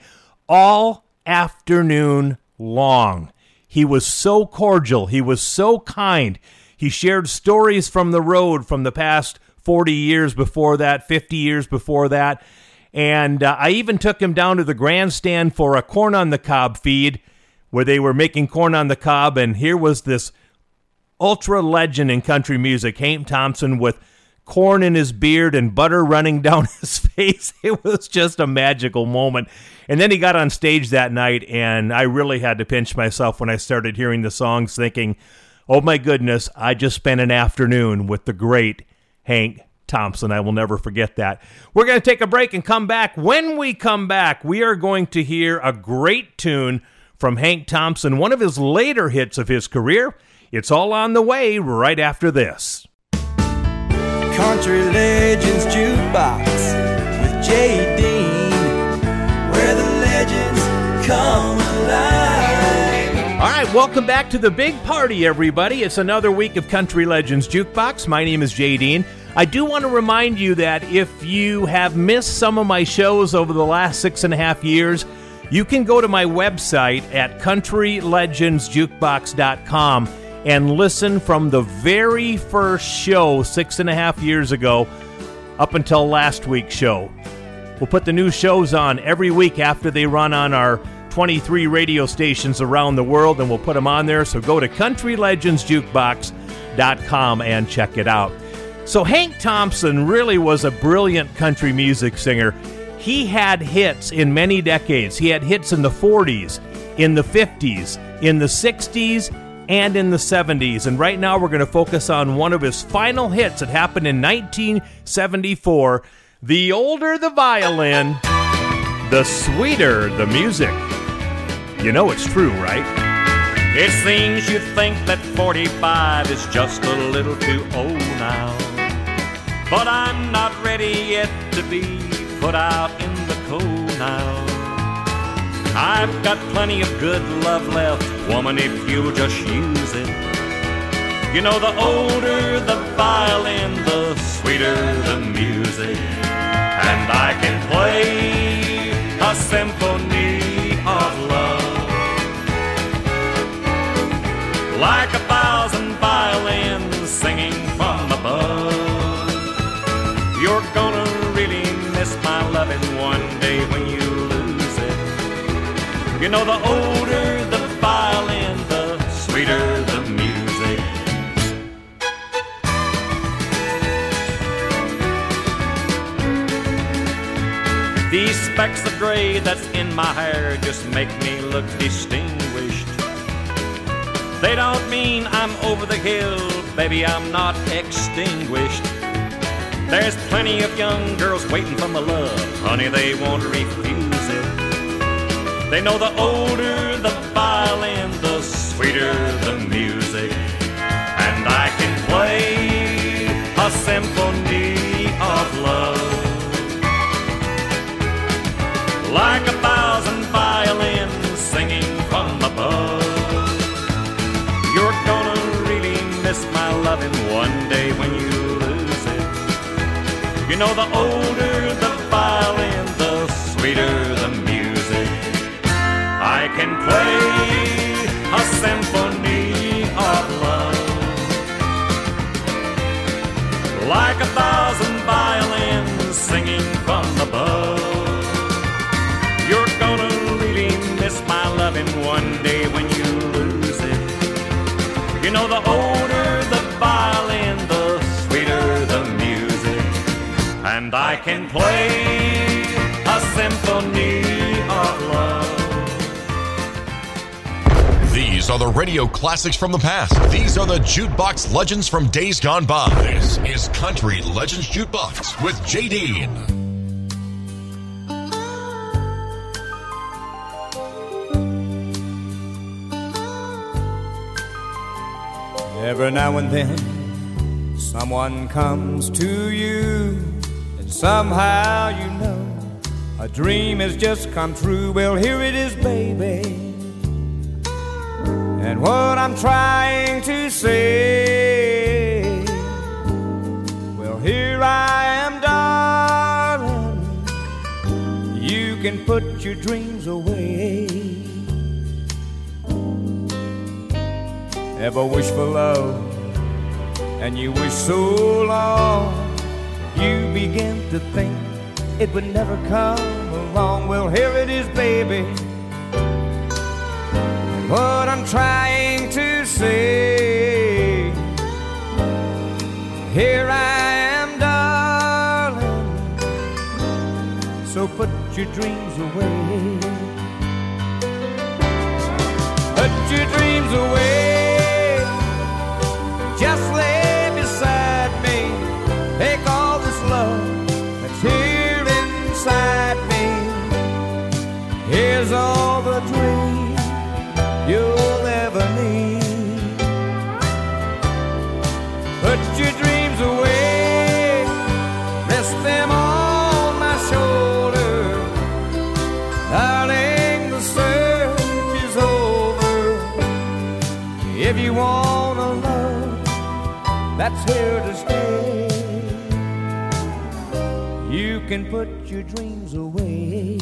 all afternoon long. He was so cordial. He was so kind. He shared stories from the road from the past 40 years before that, 50 years before that. And uh, I even took him down to the grandstand for a corn on the cob feed where they were making corn on the cob. And here was this ultra legend in country music, Hank Thompson, with corn in his beard and butter running down his face. It was just a magical moment. And then he got on stage that night, and I really had to pinch myself when I started hearing the songs, thinking, oh my goodness, I just spent an afternoon with the great Hank Thompson. I will never forget that. We're going to take a break and come back. When we come back, we are going to hear a great tune from Hank Thompson, one of his later hits of his career. It's all on the way right after this. Country Legends Jukebox with Jay Dean, where the legends come alive. All right, welcome back to the big party, everybody. It's another week of Country Legends Jukebox. My name is Jay Dean. I do want to remind you that if you have missed some of my shows over the last six and a half years, you can go to my website at countrylegendsjukebox.com and listen from the very first show six and a half years ago up until last week's show. We'll put the new shows on every week after they run on our 23 radio stations around the world, and we'll put them on there. So go to countrylegendsjukebox.com and check it out. So, Hank Thompson really was a brilliant country music singer. He had hits in many decades. He had hits in the 40s, in the 50s, in the 60s, and in the 70s. And right now we're going to focus on one of his final hits that happened in 1974. The older the violin, the sweeter the music. You know it's true, right? It seems you think that 45 is just a little too old now. But I'm not ready yet to be put out in the cold now. I've got plenty of good love left, woman, if you'll just use it. You know, the older the violin, the sweeter the music. And I can play a symphony of love. Like a You know, the older the violin, the sweeter the music. These specks of gray that's in my hair just make me look distinguished. They don't mean I'm over the hill, baby, I'm not extinguished. There's plenty of young girls waiting for my love, honey, they won't refuse it. They know the older the violin, the sweeter the music. And I can play a symphony of love. Like a thousand violins singing from above. You're gonna really miss my loving one day when you lose it. You know, the older play a symphony of love. These are the radio classics from the past. These are the jukebox legends from days gone by. This is Country Legends Jukebox with Jay Dean. Every now and then, someone comes to you, and somehow you know a dream has just come true. Well, here it is, baby. And what I'm trying to say, well, here I am, darling. You can put your dreams away. Ever wish for love, and you wish so long, you begin to think it would never come along. Well, here it is, baby. What I'm trying to say, here I am, darling. So put your dreams away. Put your dreams away. Just Here's all the dreams you'll ever need. Put your dreams away. Rest them on my shoulder. Darling, the search is over. If you want a love that's here to stay, you can put your dreams away.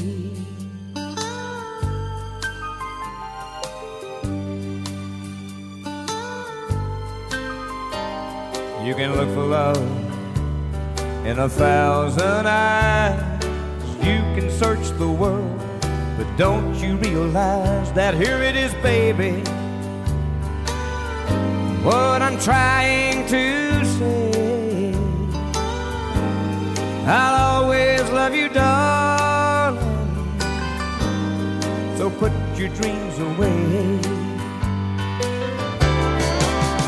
You can look for love in a thousand eyes. You can search the world, but don't you realize that here it is, baby? What I'm trying to say, I'll always love you, darling. So put your dreams away.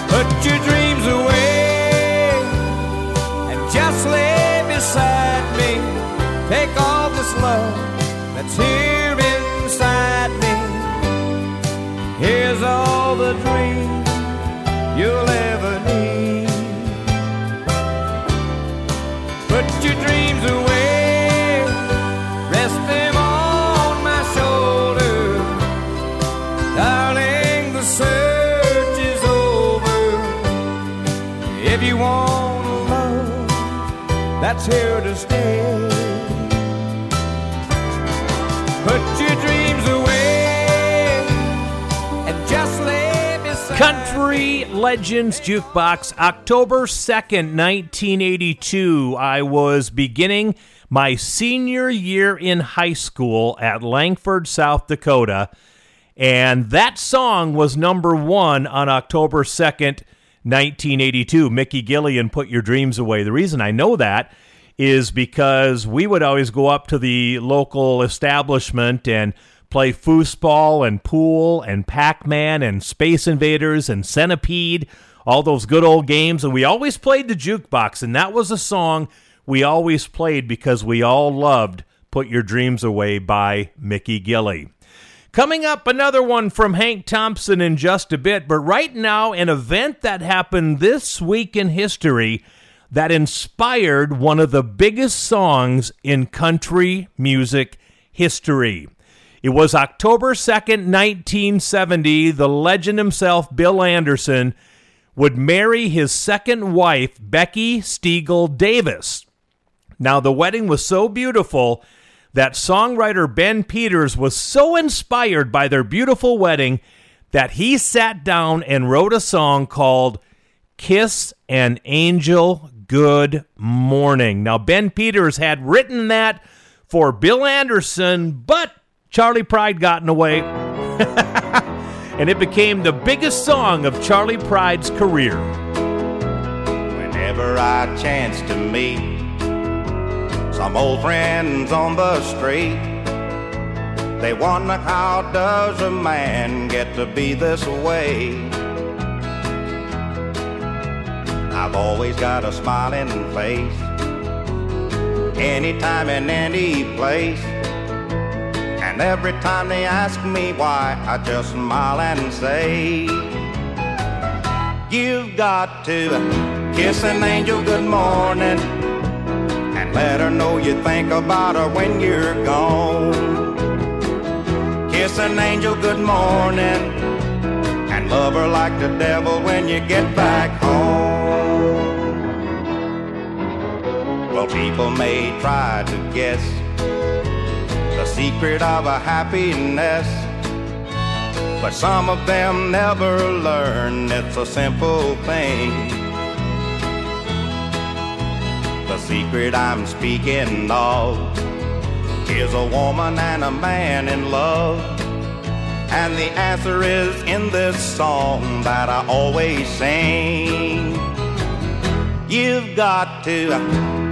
Put your dreams away just lay beside me. Take all this love that's here inside me. Here's all the dreams you'll ever need. Here to stay, put your dreams away and just lay beside Country Legends Jukebox, October 2nd, 1982. I was beginning my senior year in high school at Langford, South Dakota, and that song was number one on October 2nd, 1982. Mickey Gilley, Put Your Dreams Away. The reason I know that is because we would always go up to the local establishment and play foosball and pool and Pac-Man and Space Invaders and Centipede, all those good old games, and we always played the jukebox, and that was a song we always played because we all loved Put Your Dreams Away by Mickey Gilley. Coming up, another one from Hank Thompson in just a bit, but right now, an event that happened this week in history that inspired one of the biggest songs in country music history. It was October 2nd, 1970. The legend himself, Bill Anderson, would marry his second wife, Becky Stiegel Davis. Now, the wedding was so beautiful that songwriter Ben Peters was so inspired by their beautiful wedding that he sat down and wrote a song called Kiss an Angel Good Morning. Now, Ben Peters had written that for Bill Anderson, but Charley Pride got in the way. and it became the biggest song of Charley Pride's career. Whenever I chance to meet some old friends on the street, They wonder how does a man get to be this way? I've always got a smiling face anytime in any place. And every time they ask me why, I just smile and say, You've got to kiss an angel good morning and let her know you think about her when you're gone. Kiss an angel good morning and love her like the devil when you get back home. Well, people may try to guess the secret of a happiness, but some of them never learn it's a simple thing. The secret I'm speaking of is a woman and a man in love. And the answer is in this song that I always sing. You've got to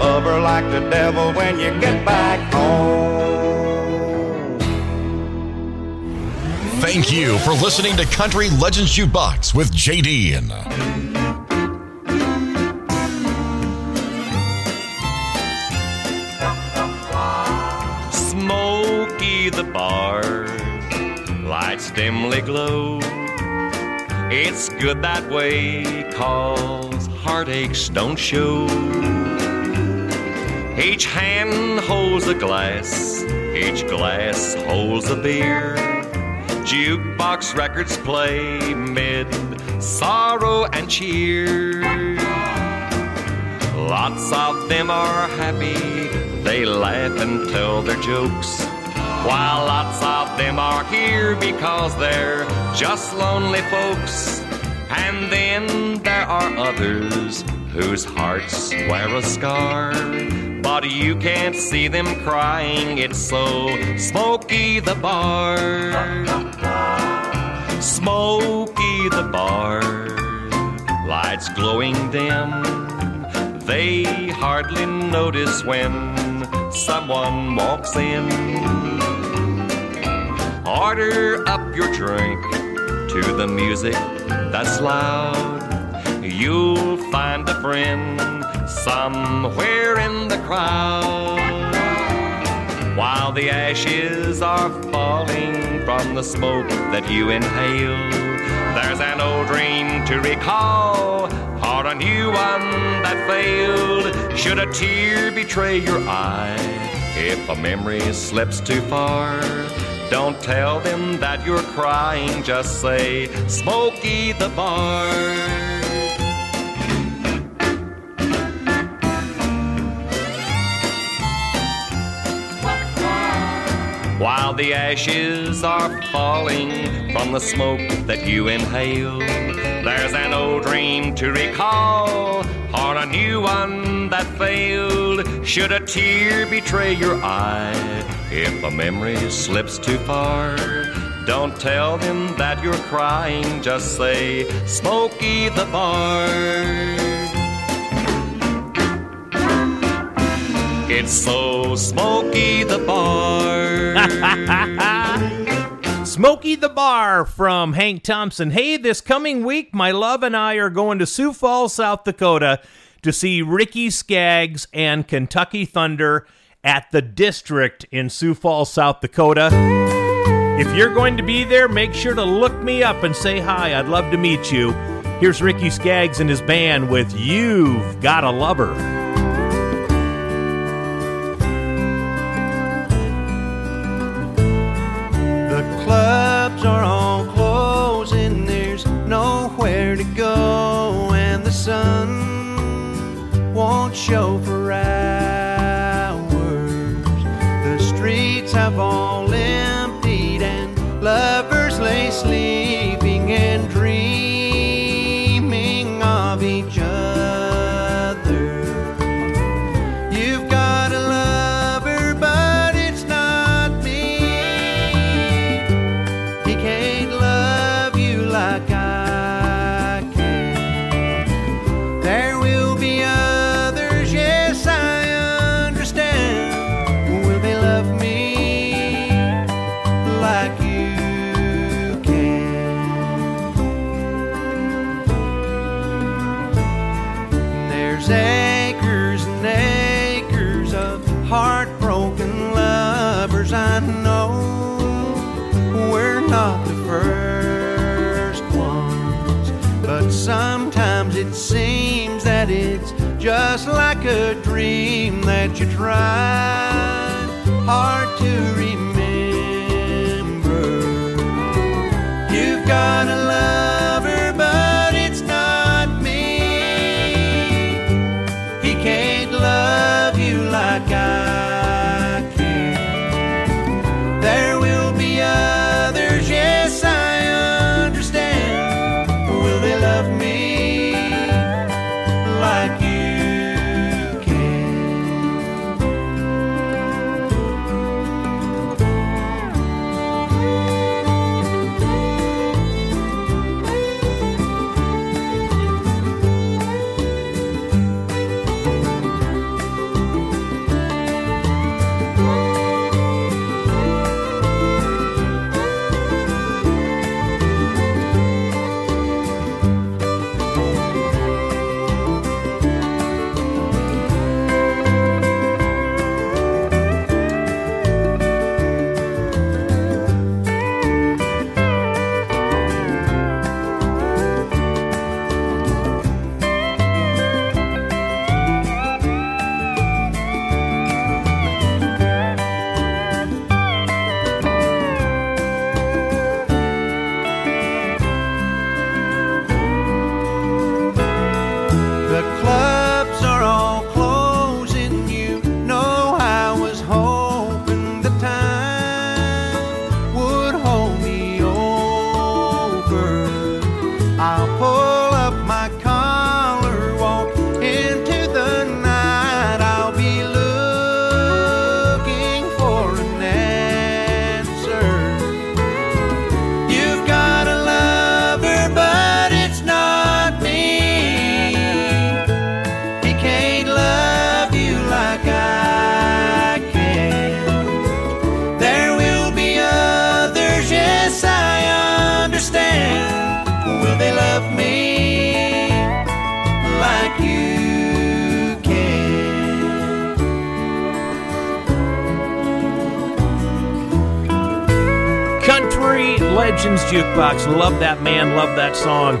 love her like the devil when you get back home. Thank you for listening to Country Legends Jukebox with Jay Dean. Smoky the bar, lights dimly glow. It's good that way, cause heartaches don't show. Each hand holds a glass, each glass holds a beer. Jukebox records play mid sorrow and cheer. Lots of them are happy, they laugh and tell their jokes. While lots of them are here because they're just lonely folks. And then there are others whose hearts wear a scar. But you can't see them crying, it's so smoky the bar. Smoky the bar, lights glowing dim. They hardly notice when someone walks in. Order up your drink to the music that's loud. You'll find a friend somewhere in the crowd. While the ashes are falling from the smoke that you inhale, there's an old dream to recall, or a new one that failed. Should a tear betray your eye, if a memory slips too far, don't tell them that you're crying, just say, Smoky the Bar. While the ashes are falling from the smoke that you inhale, there's an old dream to recall, or a new one that failed. Should a tear betray your eye, if a memory slips too far, don't tell them that you're crying, just say, Smoky the Bar. It's so smoky the bar. Smoky the Bar from Hank Thompson. Hey, this coming week, my love and I are going to Sioux Falls, South Dakota to see Ricky Skaggs and Kentucky Thunder at the District in Sioux Falls, South Dakota. If you're going to be there, make sure to look me up and say hi. I'd love to meet you. Here's Ricky Skaggs and his band with You've Got a Lover. Clubs are all closing, there's nowhere to go, and the sun won't show for hours. The streets have all that it's just like a dream that you try hard to remember. That man, love that song.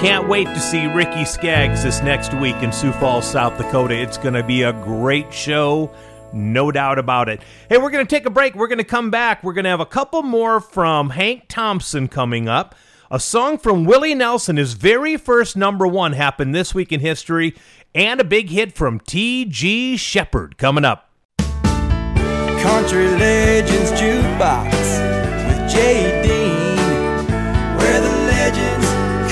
Can't wait to see Ricky Skaggs this next week in Sioux Falls, South Dakota. It's going to be a great show, no doubt about it. Hey, we're going to take a break. We're going to come back. We're going to have a couple more from Hank Thompson coming up. A song from Willie Nelson, his very first number one, happened this week in history, and a big hit from T.G. Sheppard coming up. Country Legends Jukebox with Jay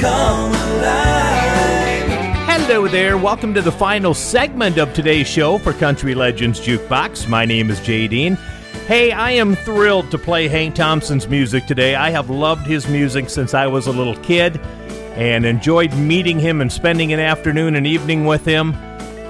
come alive. Hello there. Welcome to the final segment of today's show for Country Legends Jukebox. My name is Jay Dean. Hey, I am thrilled to play Hank Thompson's music today. I have loved his music since I was a little kid and enjoyed meeting him and spending an afternoon and evening with him.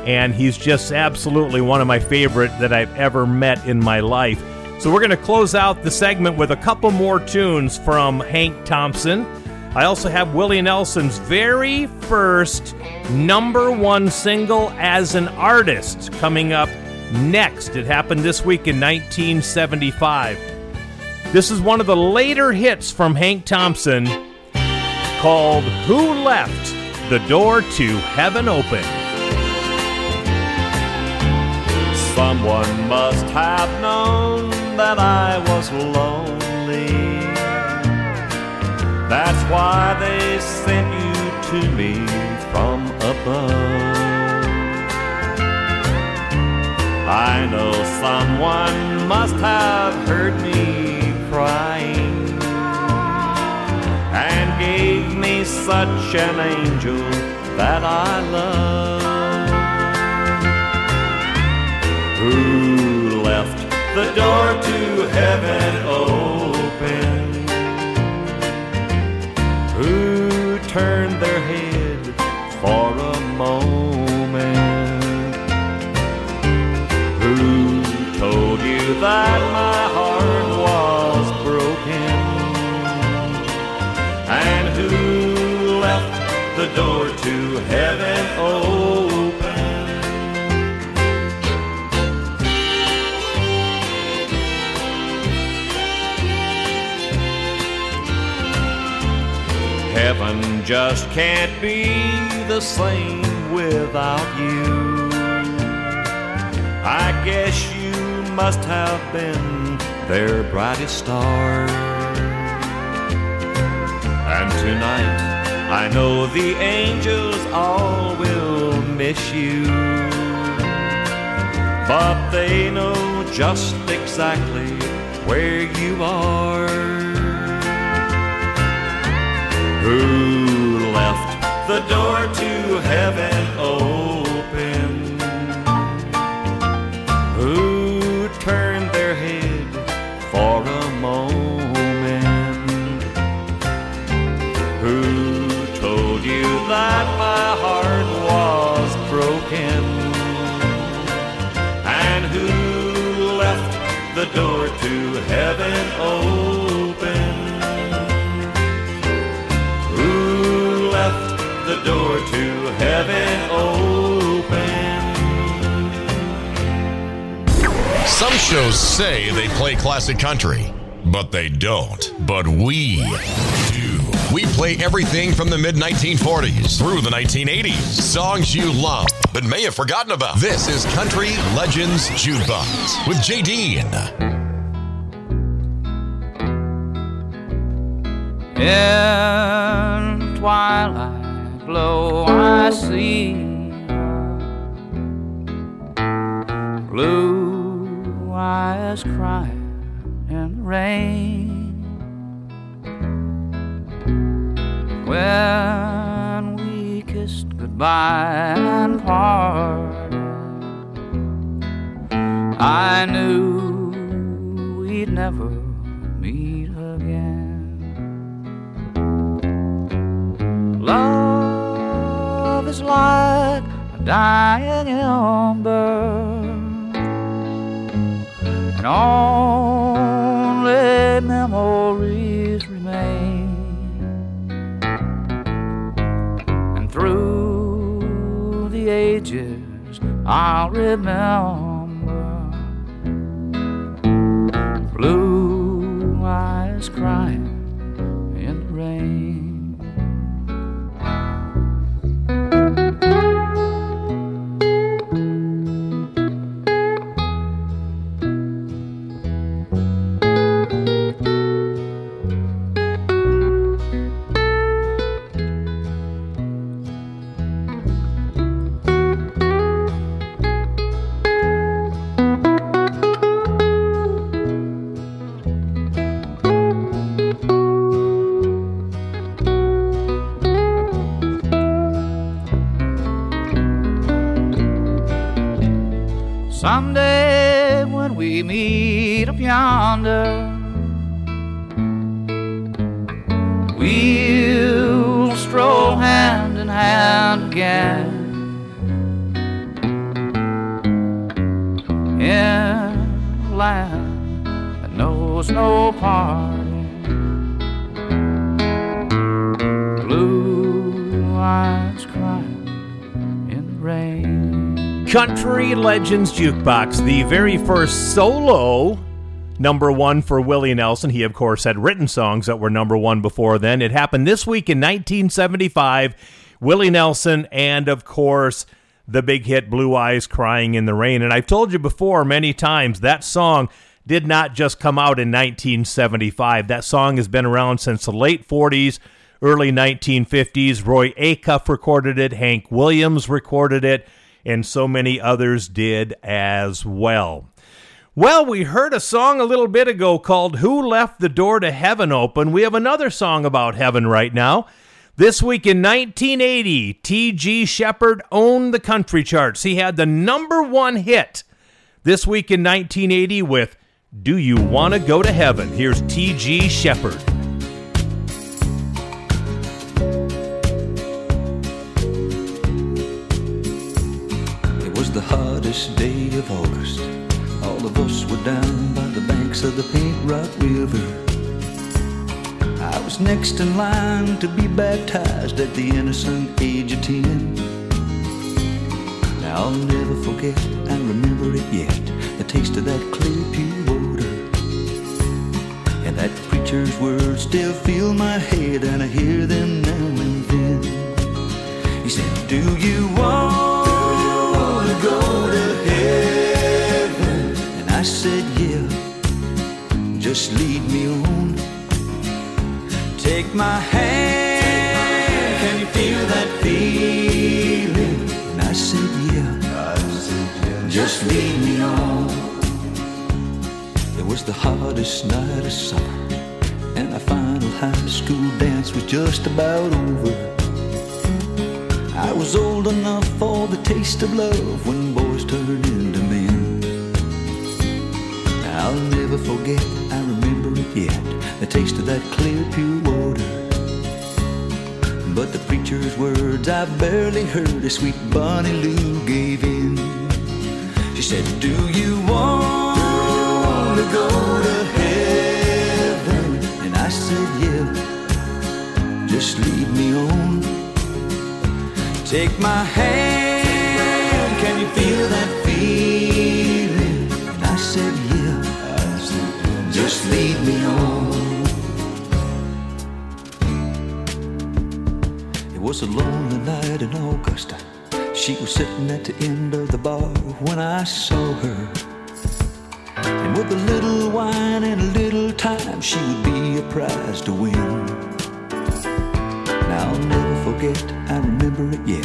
And he's just absolutely one of my favorite that I've ever met in my life. So we're going to close out the segment with a couple more tunes from Hank Thompson. I also have Willie Nelson's very first number one single as an artist coming up next. It happened this week in 1975. This is one of the later hits from Hank Thompson called Who Left the Door to Heaven Open? Someone must have known that I was lonely. That's why they sent you to me from above. I know someone must have heard me crying and gave me such an angel that I love. Who left the door to heaven open? Turned their head for a moment? Who told you that my heart was broken? And who left the door to heaven open? Heaven just can't be the same without you. I guess you must have been their brightest star. And tonight, I know the angels all will miss you. But they know just exactly where you are. Who the door to heaven open? Who turned their head for a moment? Who told you that my heart was broken? And who left the door to heaven open? The door to heaven open? Some shows say they play classic country, but they don't. But we do. We play everything from the mid 1940s through the 1980s. Songs you love, but may have forgotten about. This is Country Legends Jukebox with Jay Dean. In twilight glow I see blue eyes crying in the rain. When we kissed goodbye and parted, I knew we'd never meet again. Is like a dying ember, and only memories remain. And through the ages, I'll remember Country Legends Jukebox, the very first solo number one for Willie Nelson. He, of course, had written songs that were number one before then. It happened this week in 1975. Willie Nelson and, of course, the big hit Blue Eyes Crying in the Rain. And I've told you before many times that song did not just come out in 1975. That song has been around since the late 40s, early 1950s. Roy Acuff recorded it, Hank Williams recorded it, and so many others did as well. Well, we heard a song a little bit ago called Who Left the Door to Heaven Open. We have another song about heaven right now. This week in 1980, T.G. Sheppard owned the country charts. He had the number one hit this week in 1980 with Do You Want to Go to Heaven? Here's T.G. Sheppard. The hottest day of August. All of us were down by the banks of the Paint Rock River. I was next in line to be baptized at the innocent age of ten. Now I'll never forget and remember it yet the taste of that clear, pure water. And that preacher's words still fill my head, and I hear them now and then. He said, Do you want go to heaven? And I said, Yeah, just lead me on. Take my hand, can you feel that feeling? And I said, Yeah, just lead me on. It was the hottest night of summer, and our final high school dance was just about over. I was old enough for the taste of love when boys turned into men. I'll never forget, I remember it yet, the taste of that clear, pure water. But the preacher's words I barely heard as sweet Bonnie Lou gave in. She said, Do you want to go to heaven? And I said, Yeah, just lead me on. Take my hand, can you feel that feeling? And I said, Yeah, just lead me on. It was a lonely night in Augusta. She was sitting at the end of the bar when I saw her. And with a little wine and a little time, she would be a prize to win. Forget, I remember it yet,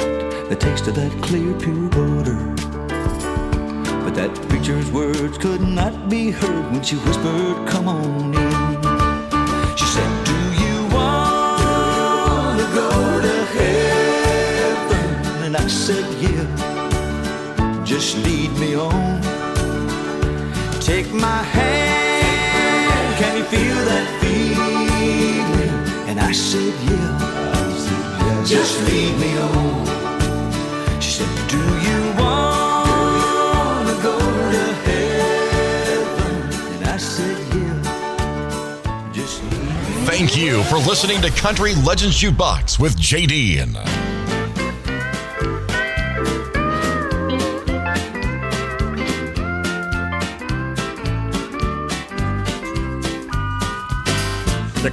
the taste of that clear, pure water. But that preacher's words could not be heard when she whispered, Come on in. She said, Do you want to go to heaven? And I said, Yeah, just lead me on. Take my hand, can you feel that feeling? And I said, Yeah, just lead me on. She said, Do you want to go to heaven? And I said, Yeah, just lead me. Thank you for listening to Country Legends Jukebox with JD.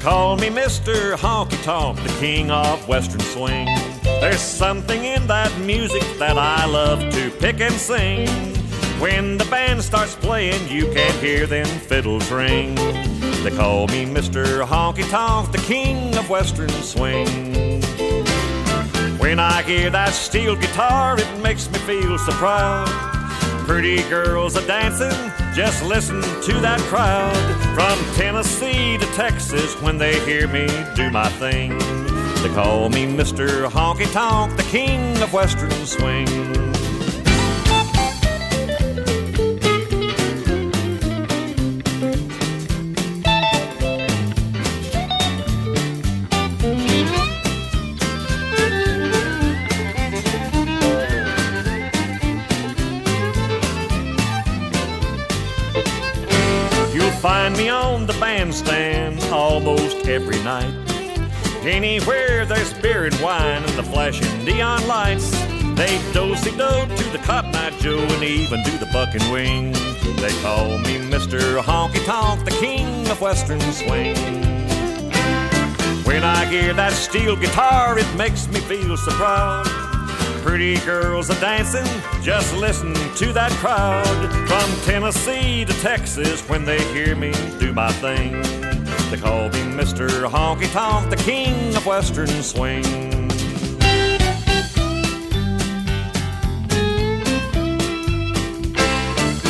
Call me Mr. Honky Tonk, the king of Western swing. There's something in that music that I love to pick and sing. When the band starts playing, you can hear them fiddles ring. They call me Mr. Honky Tonk, the king of Western swing. When I hear that steel guitar, it makes me feel so proud. Pretty girls are dancing, just listen to that crowd. From Tennessee to Texas, when they hear me do my thing, they call me Mr. Honky Tonk, the king of Western swing. Find me on the bandstand almost every night. Anywhere there's beer and wine and the flashing neon lights, they dosey do to the Cotton Eye Joe and even do the bucking wing. They call me Mr. Honky Tonk, the king of Western swing. When I hear that steel guitar, it makes me feel so proud. Pretty girls are dancing, just listen to that crowd. From Tennessee to Texas, when they hear me do my thing, they call me Mr. Honky Tonk, the king of Western swing.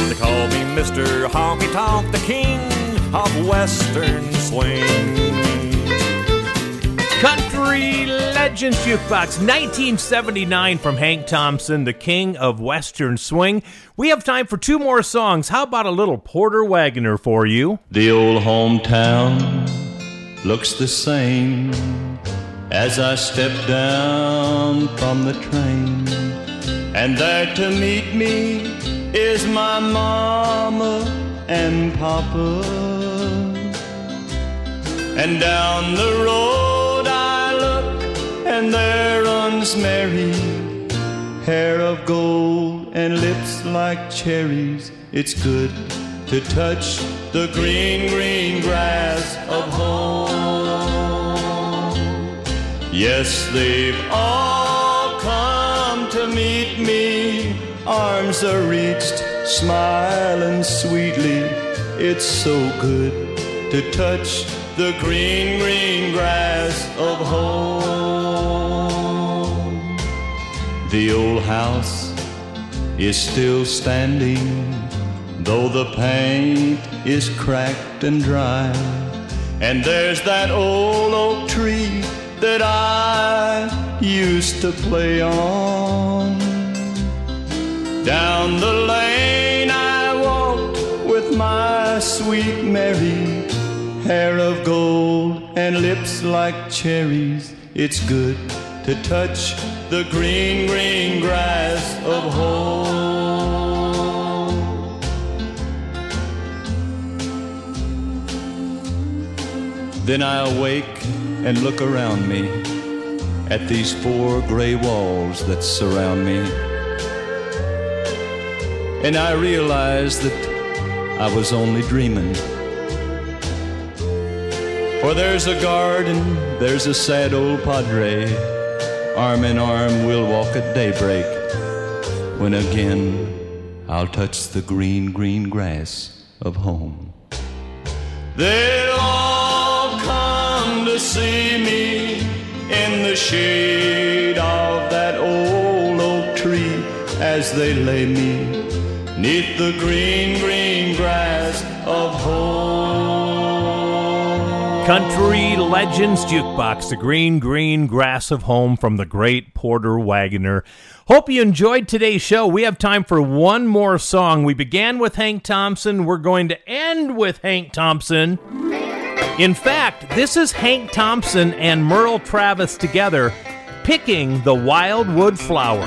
They call me Mr. Honky Tonk, the king of Western swing. Country Legends Jukebox, 1979 from Hank Thompson, the king of Western Swing. We have time for two more songs. How about a little Porter Wagoner for you? The old hometown looks the same as I step down from the train. And there to meet me is my mama and papa. And down the road and there runs Mary, hair of gold and lips like cherries. It's good to touch the green, green grass of home. Yes, they've all come to meet me, arms are reached, smiling sweetly. It's so good to touch the green, green grass of home. The old house is still standing, though the paint is cracked and dry. And there's that old oak tree that I used to play on. Down the lane I walked with my sweet Mary, hair of gold and lips like cherries. It's good to touch the green, green grass of home. Then I awake and look around me at these four gray walls that surround me. And I realize that I was only dreaming. For there's a garden, there's a sad old padre. Arm in arm, we'll walk at daybreak. When again, I'll touch the green, green grass of home. They'll all come to see me in the shade of that old oak tree as they lay me neath the green, green grass of home. Country Legends Jukebox, the green, green grass of home from the great Porter Wagoner. Hope you enjoyed today's show. We have time for one more song. We began with Hank Thompson. We're going to end with Hank Thompson. In fact, this is Hank Thompson and Merle Travis together picking the wildwood flower.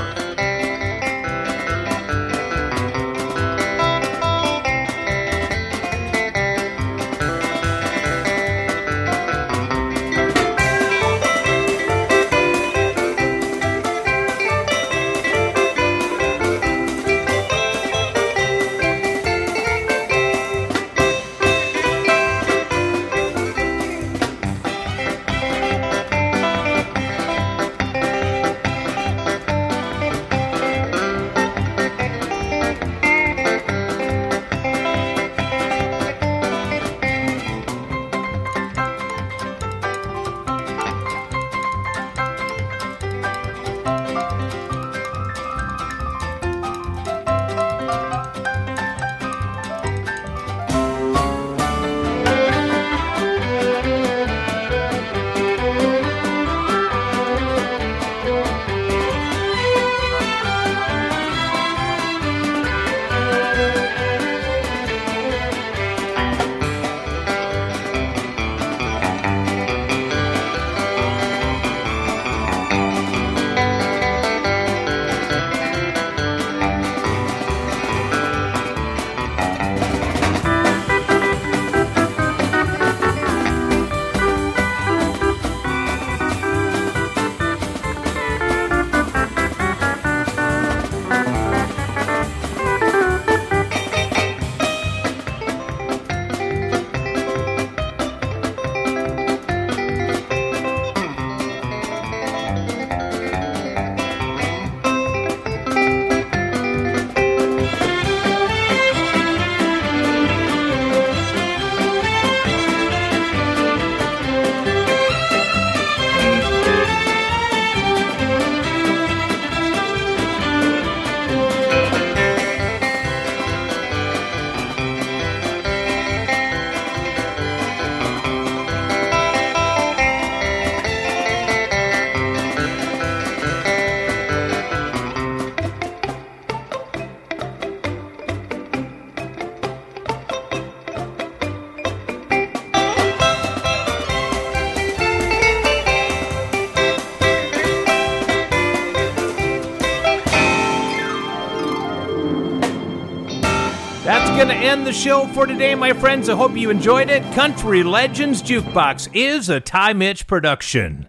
End the show for today, my friends. I hope you enjoyed it. Country Legends Jukebox is a Ty Mitch production.